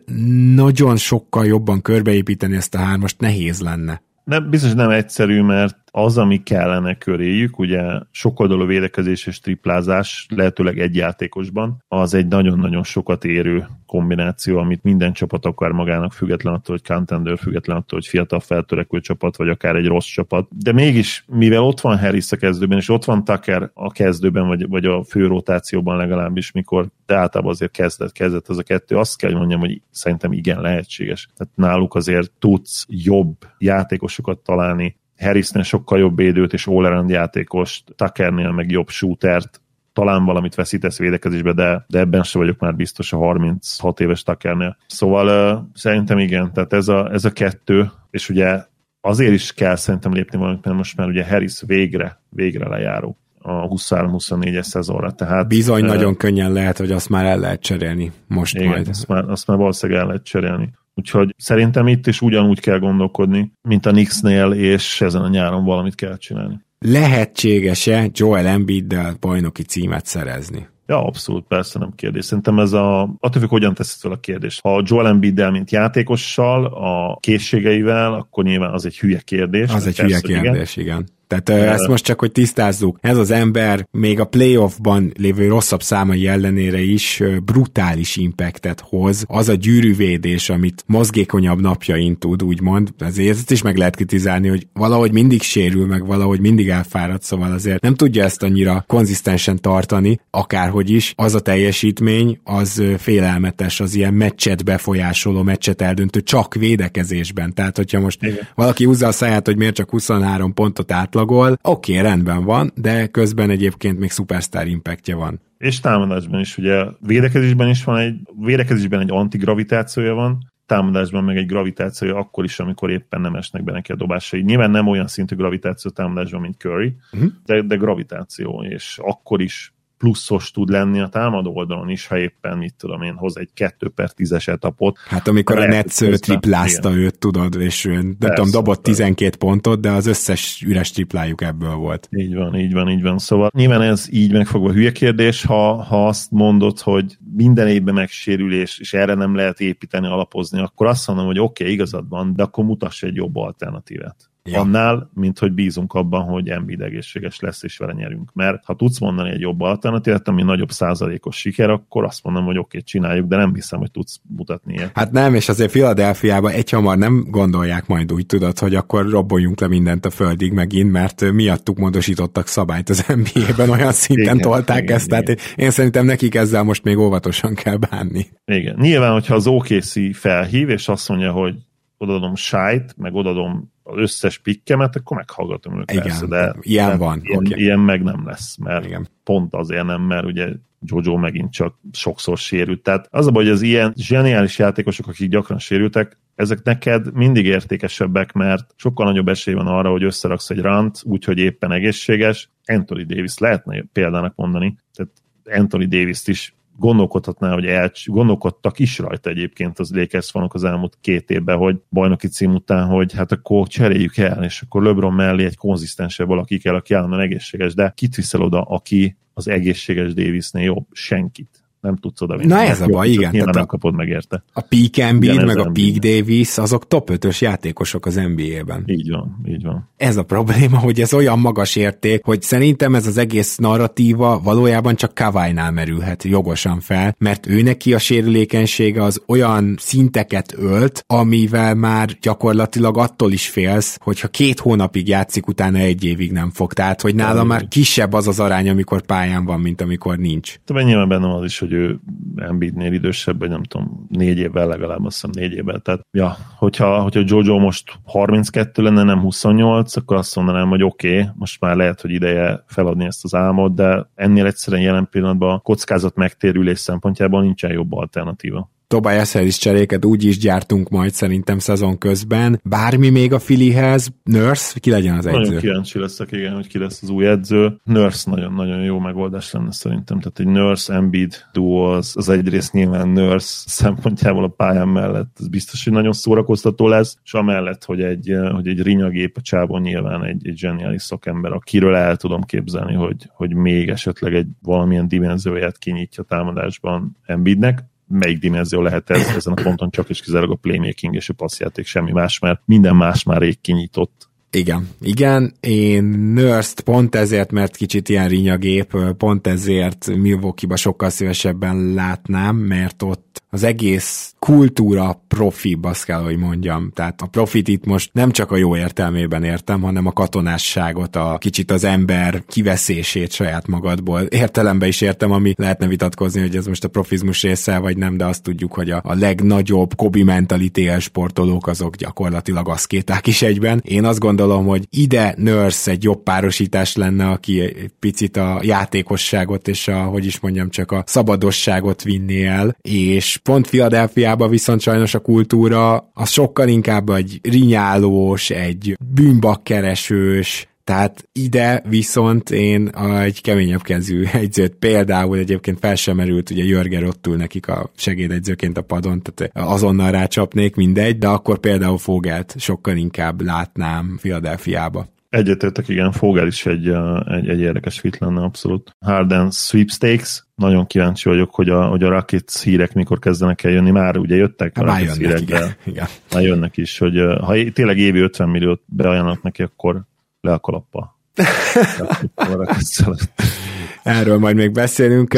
nagyon sokkal jobban körbeépíteni ezt a hármast nehéz lenne. Nem, biztos nem egyszerű, mert az, ami kellene köréjük, ugye sokoldalú védekezés és triplázás, lehetőleg egy játékosban, az egy nagyon-nagyon sokat érő kombináció, amit minden csapat akar magának, független attól, hogy contender, független attól, hogy fiatal feltörekvő csapat, vagy akár egy rossz csapat. De mégis, mivel ott van Harris a kezdőben, és ott van Tucker a kezdőben, vagy, vagy a fő rotációban legalábbis, mikor de általában azért kezdett, kezdett az a kettő, azt kell, hogy mondjam, hogy szerintem igen lehetséges. Tehát náluk azért tudsz jobb játékosokat találni, Harrisnél sokkal jobb védőt és all játékost, Tuckernél meg jobb shootert, talán valamit veszítesz védekezésbe, de, de ebben sem vagyok már biztos a 36 éves Tuckernél. Szóval uh, szerintem igen, tehát ez a, ez a kettő, és ugye azért is kell szerintem lépni valamit, mert most már ugye Harris végre, végre lejáró a 23-24-es szezonra. Tehát, Bizony uh, nagyon könnyen lehet, hogy azt már el lehet cserélni most igen, majd. Azt már, azt már valószínűleg el lehet cserélni. Úgyhogy szerintem itt is ugyanúgy kell gondolkodni, mint a Knicksnél, és ezen a nyáron valamit kell csinálni. Lehetséges-e Joel Embiiddel bajnoki címet szerezni? Ja, abszolút, persze nem kérdés. Szerintem ez a, attól függ, hogyan teszed fel a kérdést. Ha Joel Embiiddel, mint játékossal, a készségeivel, akkor nyilván az egy hülye kérdés. Az egy hülye kérdés, igen. igen. Tehát uh, ezt most csak, hogy tisztázzuk, ez az ember még a playoffban lévő rosszabb számai ellenére is brutális impactet hoz. Az a gyűrűvédés, amit mozgékonyabb napjain tud, úgymond, ezért ezt is meg lehet kritizálni, hogy valahogy mindig sérül, meg valahogy mindig elfárad, szóval azért nem tudja ezt annyira konzisztensen tartani, akárhogy is. Az a teljesítmény, az félelmetes, az ilyen meccset befolyásoló, meccset eldöntő, csak védekezésben. Tehát, hogyha most Igen. valaki húzza a száját, hogy miért csak 23 pontot át átlagol, oké, okay, rendben van, de közben egyébként még szupersztár impactja van. És támadásban is, ugye védekezésben is van egy, védekezésben egy antigravitációja van, támadásban meg egy gravitációja akkor is, amikor éppen nem esnek be neki a dobásai. Nyilván nem olyan szintű gravitáció támadásban, mint Curry, uh-huh. de, de gravitáció, és akkor is pluszos tud lenni a támadó oldalon is, ha éppen, mit tudom én, hoz egy 2 per 10-es etapot. Hát amikor a Netsz triplázta igen. őt, tudod, és ő, nem Persze, tudom, dobott 12 pontot, de az összes üres triplájuk ebből volt. Így van, így van, így van. Szóval nyilván ez így megfogva hülye kérdés, ha, ha azt mondod, hogy minden évben megsérülés, és erre nem lehet építeni, alapozni, akkor azt mondom, hogy oké, okay, igazad van, de akkor mutass egy jobb alternatívát ja. annál, mint hogy bízunk abban, hogy Embiid egészséges lesz, és vele nyerünk. Mert ha tudsz mondani egy jobb alternatívát, ami nagyobb százalékos siker, akkor azt mondom, hogy oké, okay, csináljuk, de nem hiszem, hogy tudsz mutatni ilyet. Hát nem, és azért Filadelfiában egy hamar nem gondolják majd úgy, tudod, hogy akkor robboljunk le mindent a földig megint, mert miattuk módosítottak szabályt az NBA-ben, olyan szinten igen, tolták igen, ezt, igen. tehát én szerintem nekik ezzel most még óvatosan kell bánni. Igen. Nyilván, hogyha az OKC felhív, és azt mondja, hogy odaadom sájt, meg odaadom az összes pikkemet, akkor meghallgatom őket. Igen, persze, de ilyen de van. Ilyen, okay. ilyen meg nem lesz, mert Igen. pont azért nem, mert ugye Jojo megint csak sokszor sérült. Tehát az a baj, hogy az ilyen zseniális játékosok, akik gyakran sérültek, ezek neked mindig értékesebbek, mert sokkal nagyobb esély van arra, hogy összeraksz egy rant, úgyhogy éppen egészséges. Anthony Davis lehetne példának mondani, tehát Anthony Davis-t is gondolkodhatná, hogy el, gondolkodtak is rajta egyébként az Lakers fanok az elmúlt két évben, hogy bajnoki cím után, hogy hát akkor cseréljük el, és akkor LeBron mellé egy konzisztensebb valaki kell, aki állandóan egészséges, de kit viszel oda, aki az egészséges Davisnél jobb? Senkit nem tudsz oda vinni. Na ez a baj, igen. Nyilván nem kapod meg érte. A Peak Embiid, meg a Peak Davis, azok top 5-ös játékosok az NBA-ben. Így van, így van. Ez a probléma, hogy ez olyan magas érték, hogy szerintem ez az egész narratíva valójában csak Kawai-nál merülhet jogosan fel, mert ő neki a sérülékenysége az olyan szinteket ölt, amivel már gyakorlatilag attól is félsz, hogyha két hónapig játszik, utána egy évig nem fog. Tehát, hogy nála már kisebb az az arány, amikor pályán van, mint amikor nincs. De nyilván bennem az is, hogy ő Embiidnél idősebb, vagy nem tudom, négy évvel legalább, azt hiszem négy évvel. Tehát, ja, hogyha, hogyha Jojo most 32 lenne, nem 28, akkor azt mondanám, hogy oké, okay, most már lehet, hogy ideje feladni ezt az álmot, de ennél egyszerűen jelen pillanatban kockázat megtérülés szempontjából nincsen jobb alternatíva. Tobias Harris cseréket úgy is gyártunk majd szerintem szezon közben. Bármi még a Filihez, Nurse, ki legyen az edző? Nagyon kíváncsi leszek, igen, hogy ki lesz az új edző. Nurse nagyon-nagyon jó megoldás lenne szerintem. Tehát egy Nurse Embiid duo az, az egyrészt nyilván Nurse szempontjából a pályán mellett ez biztos, hogy nagyon szórakoztató lesz, és amellett, hogy egy, hogy egy rinyagép a csávon nyilván egy, egy zseniális szakember, akiről el tudom képzelni, hogy, hogy még esetleg egy valamilyen dimenzióját kinyitja támadásban Embiidnek melyik dimenzió lehet ez ezen a ponton csak és kizárólag a playmaking és a passzjáték, semmi más, mert minden más már rég kinyitott. Igen, igen, én nurse pont ezért, mert kicsit ilyen rinyagép, pont ezért Milwaukee-ba sokkal szívesebben látnám, mert ott az egész kultúra profi, azt kell, hogy mondjam. Tehát a profit itt most nem csak a jó értelmében értem, hanem a katonásságot, a kicsit az ember kiveszését saját magadból. Értelembe is értem, ami lehetne vitatkozni, hogy ez most a profizmus része, vagy nem, de azt tudjuk, hogy a, a legnagyobb kobi mentality sportolók azok gyakorlatilag aszkéták is egyben. Én azt gondolom, hogy ide Nurse egy jobb párosítás lenne, aki egy picit a játékosságot és a, hogy is mondjam, csak a szabadosságot vinné el, és pont Filadelfiában viszont sajnos a kultúra az sokkal inkább egy rinyálós, egy bűnbakkeresős, tehát ide viszont én egy keményebb kezű egyzőt például egyébként fel sem merült, ugye Jörger ott ül nekik a segédegyzőként a padon, tehát azonnal rácsapnék, mindegy, de akkor például Fogelt sokkal inkább látnám Filadelfiába. Egyetértek, igen, Fogel is egy, egy, egy érdekes fit lenne abszolút. Harden sweepstakes, nagyon kíváncsi vagyok, hogy a, hogy a Rockets hírek mikor kezdenek el jönni. Már ugye jöttek a Rockets jönnek, hírek, igen, igen. már jönnek is, hogy ha tényleg évi 50 milliót beajánlnak neki, akkor le a kalappa. Erről majd még beszélünk.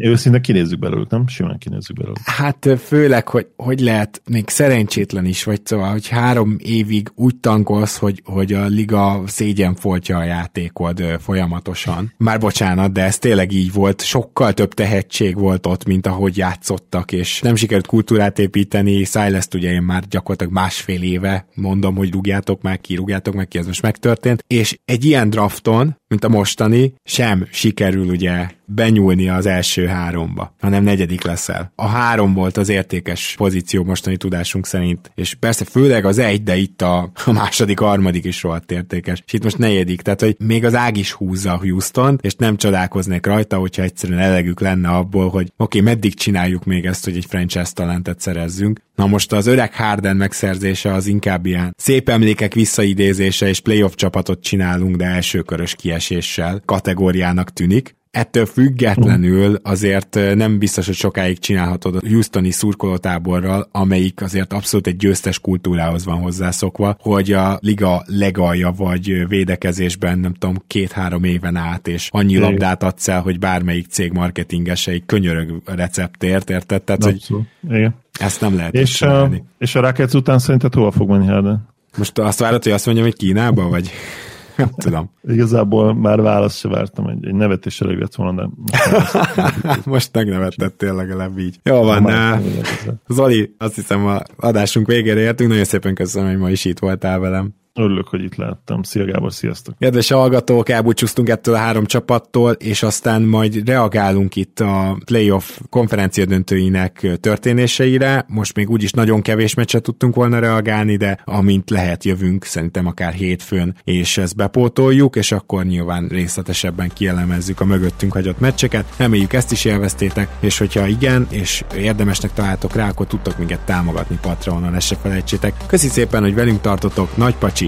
Őszintén kinézzük belőlük, nem? Simán kinézzük belőlük. Hát főleg, hogy hogy lehet még szerencsétlen is vagy, szóval, hogy három évig úgy tankolsz, hogy, hogy a liga szégyen foltja a játékod folyamatosan. Már bocsánat, de ez tényleg így volt. Sokkal több tehetség volt ott, mint ahogy játszottak, és nem sikerült kultúrát építeni. silas ugye én már gyakorlatilag másfél éve mondom, hogy rúgjátok meg ki, rúgjátok meg ki, ez most megtörtént. És egy ilyen drafton, mint a mostani, sem sikerül ugye benyúlni az első háromba, hanem negyedik leszel. A három volt az értékes pozíció mostani tudásunk szerint, és persze főleg az egy, de itt a, a második, harmadik is rohadt értékes, és itt most negyedik, tehát hogy még az ág is húzza a Houston, és nem csodálkoznék rajta, hogyha egyszerűen elegük lenne abból, hogy oké, okay, meddig csináljuk még ezt, hogy egy franchise talentet szerezzünk. Na most az öreg Harden megszerzése az inkább ilyen szép emlékek visszaidézése és playoff csapatot csinálunk, de elsőkörös kieséssel kategóriának tűnik, ettől függetlenül azért nem biztos, hogy sokáig csinálhatod a Houstoni szurkolótáborral, amelyik azért abszolút egy győztes kultúrához van hozzászokva, hogy a liga legalja vagy védekezésben nem tudom, két-három éven át, és annyi labdát adsz el, hogy bármelyik cég marketingesei könyörög receptért, érted? Tehát, hogy Igen. ezt nem lehet és a, és a Rockets után szerinted hova fog menni Harden? Most azt várod, hogy azt mondjam, hogy Kínába, vagy? Nem tudom. Igazából már választ se vártam, egy, egy nevetés elég lett volna, de... Most megnevettettél legalább így. Jó van, ne. Zoli, azt hiszem a adásunk végére értünk, nagyon szépen köszönöm, hogy ma is itt voltál velem. Örülök, hogy itt láttam. Szia Gábor, sziasztok! Kedves hallgatók, elbúcsúztunk ettől a három csapattól, és aztán majd reagálunk itt a playoff konferencia döntőinek történéseire. Most még úgyis nagyon kevés meccset tudtunk volna reagálni, de amint lehet jövünk, szerintem akár hétfőn, és ezt bepótoljuk, és akkor nyilván részletesebben kielemezzük a mögöttünk hagyott meccseket. Reméljük ezt is élveztétek, és hogyha igen, és érdemesnek találtok rá, akkor tudtok minket támogatni Patreonon, ezt se felejtsétek. Köszi szépen, hogy velünk tartotok, nagy pacsi,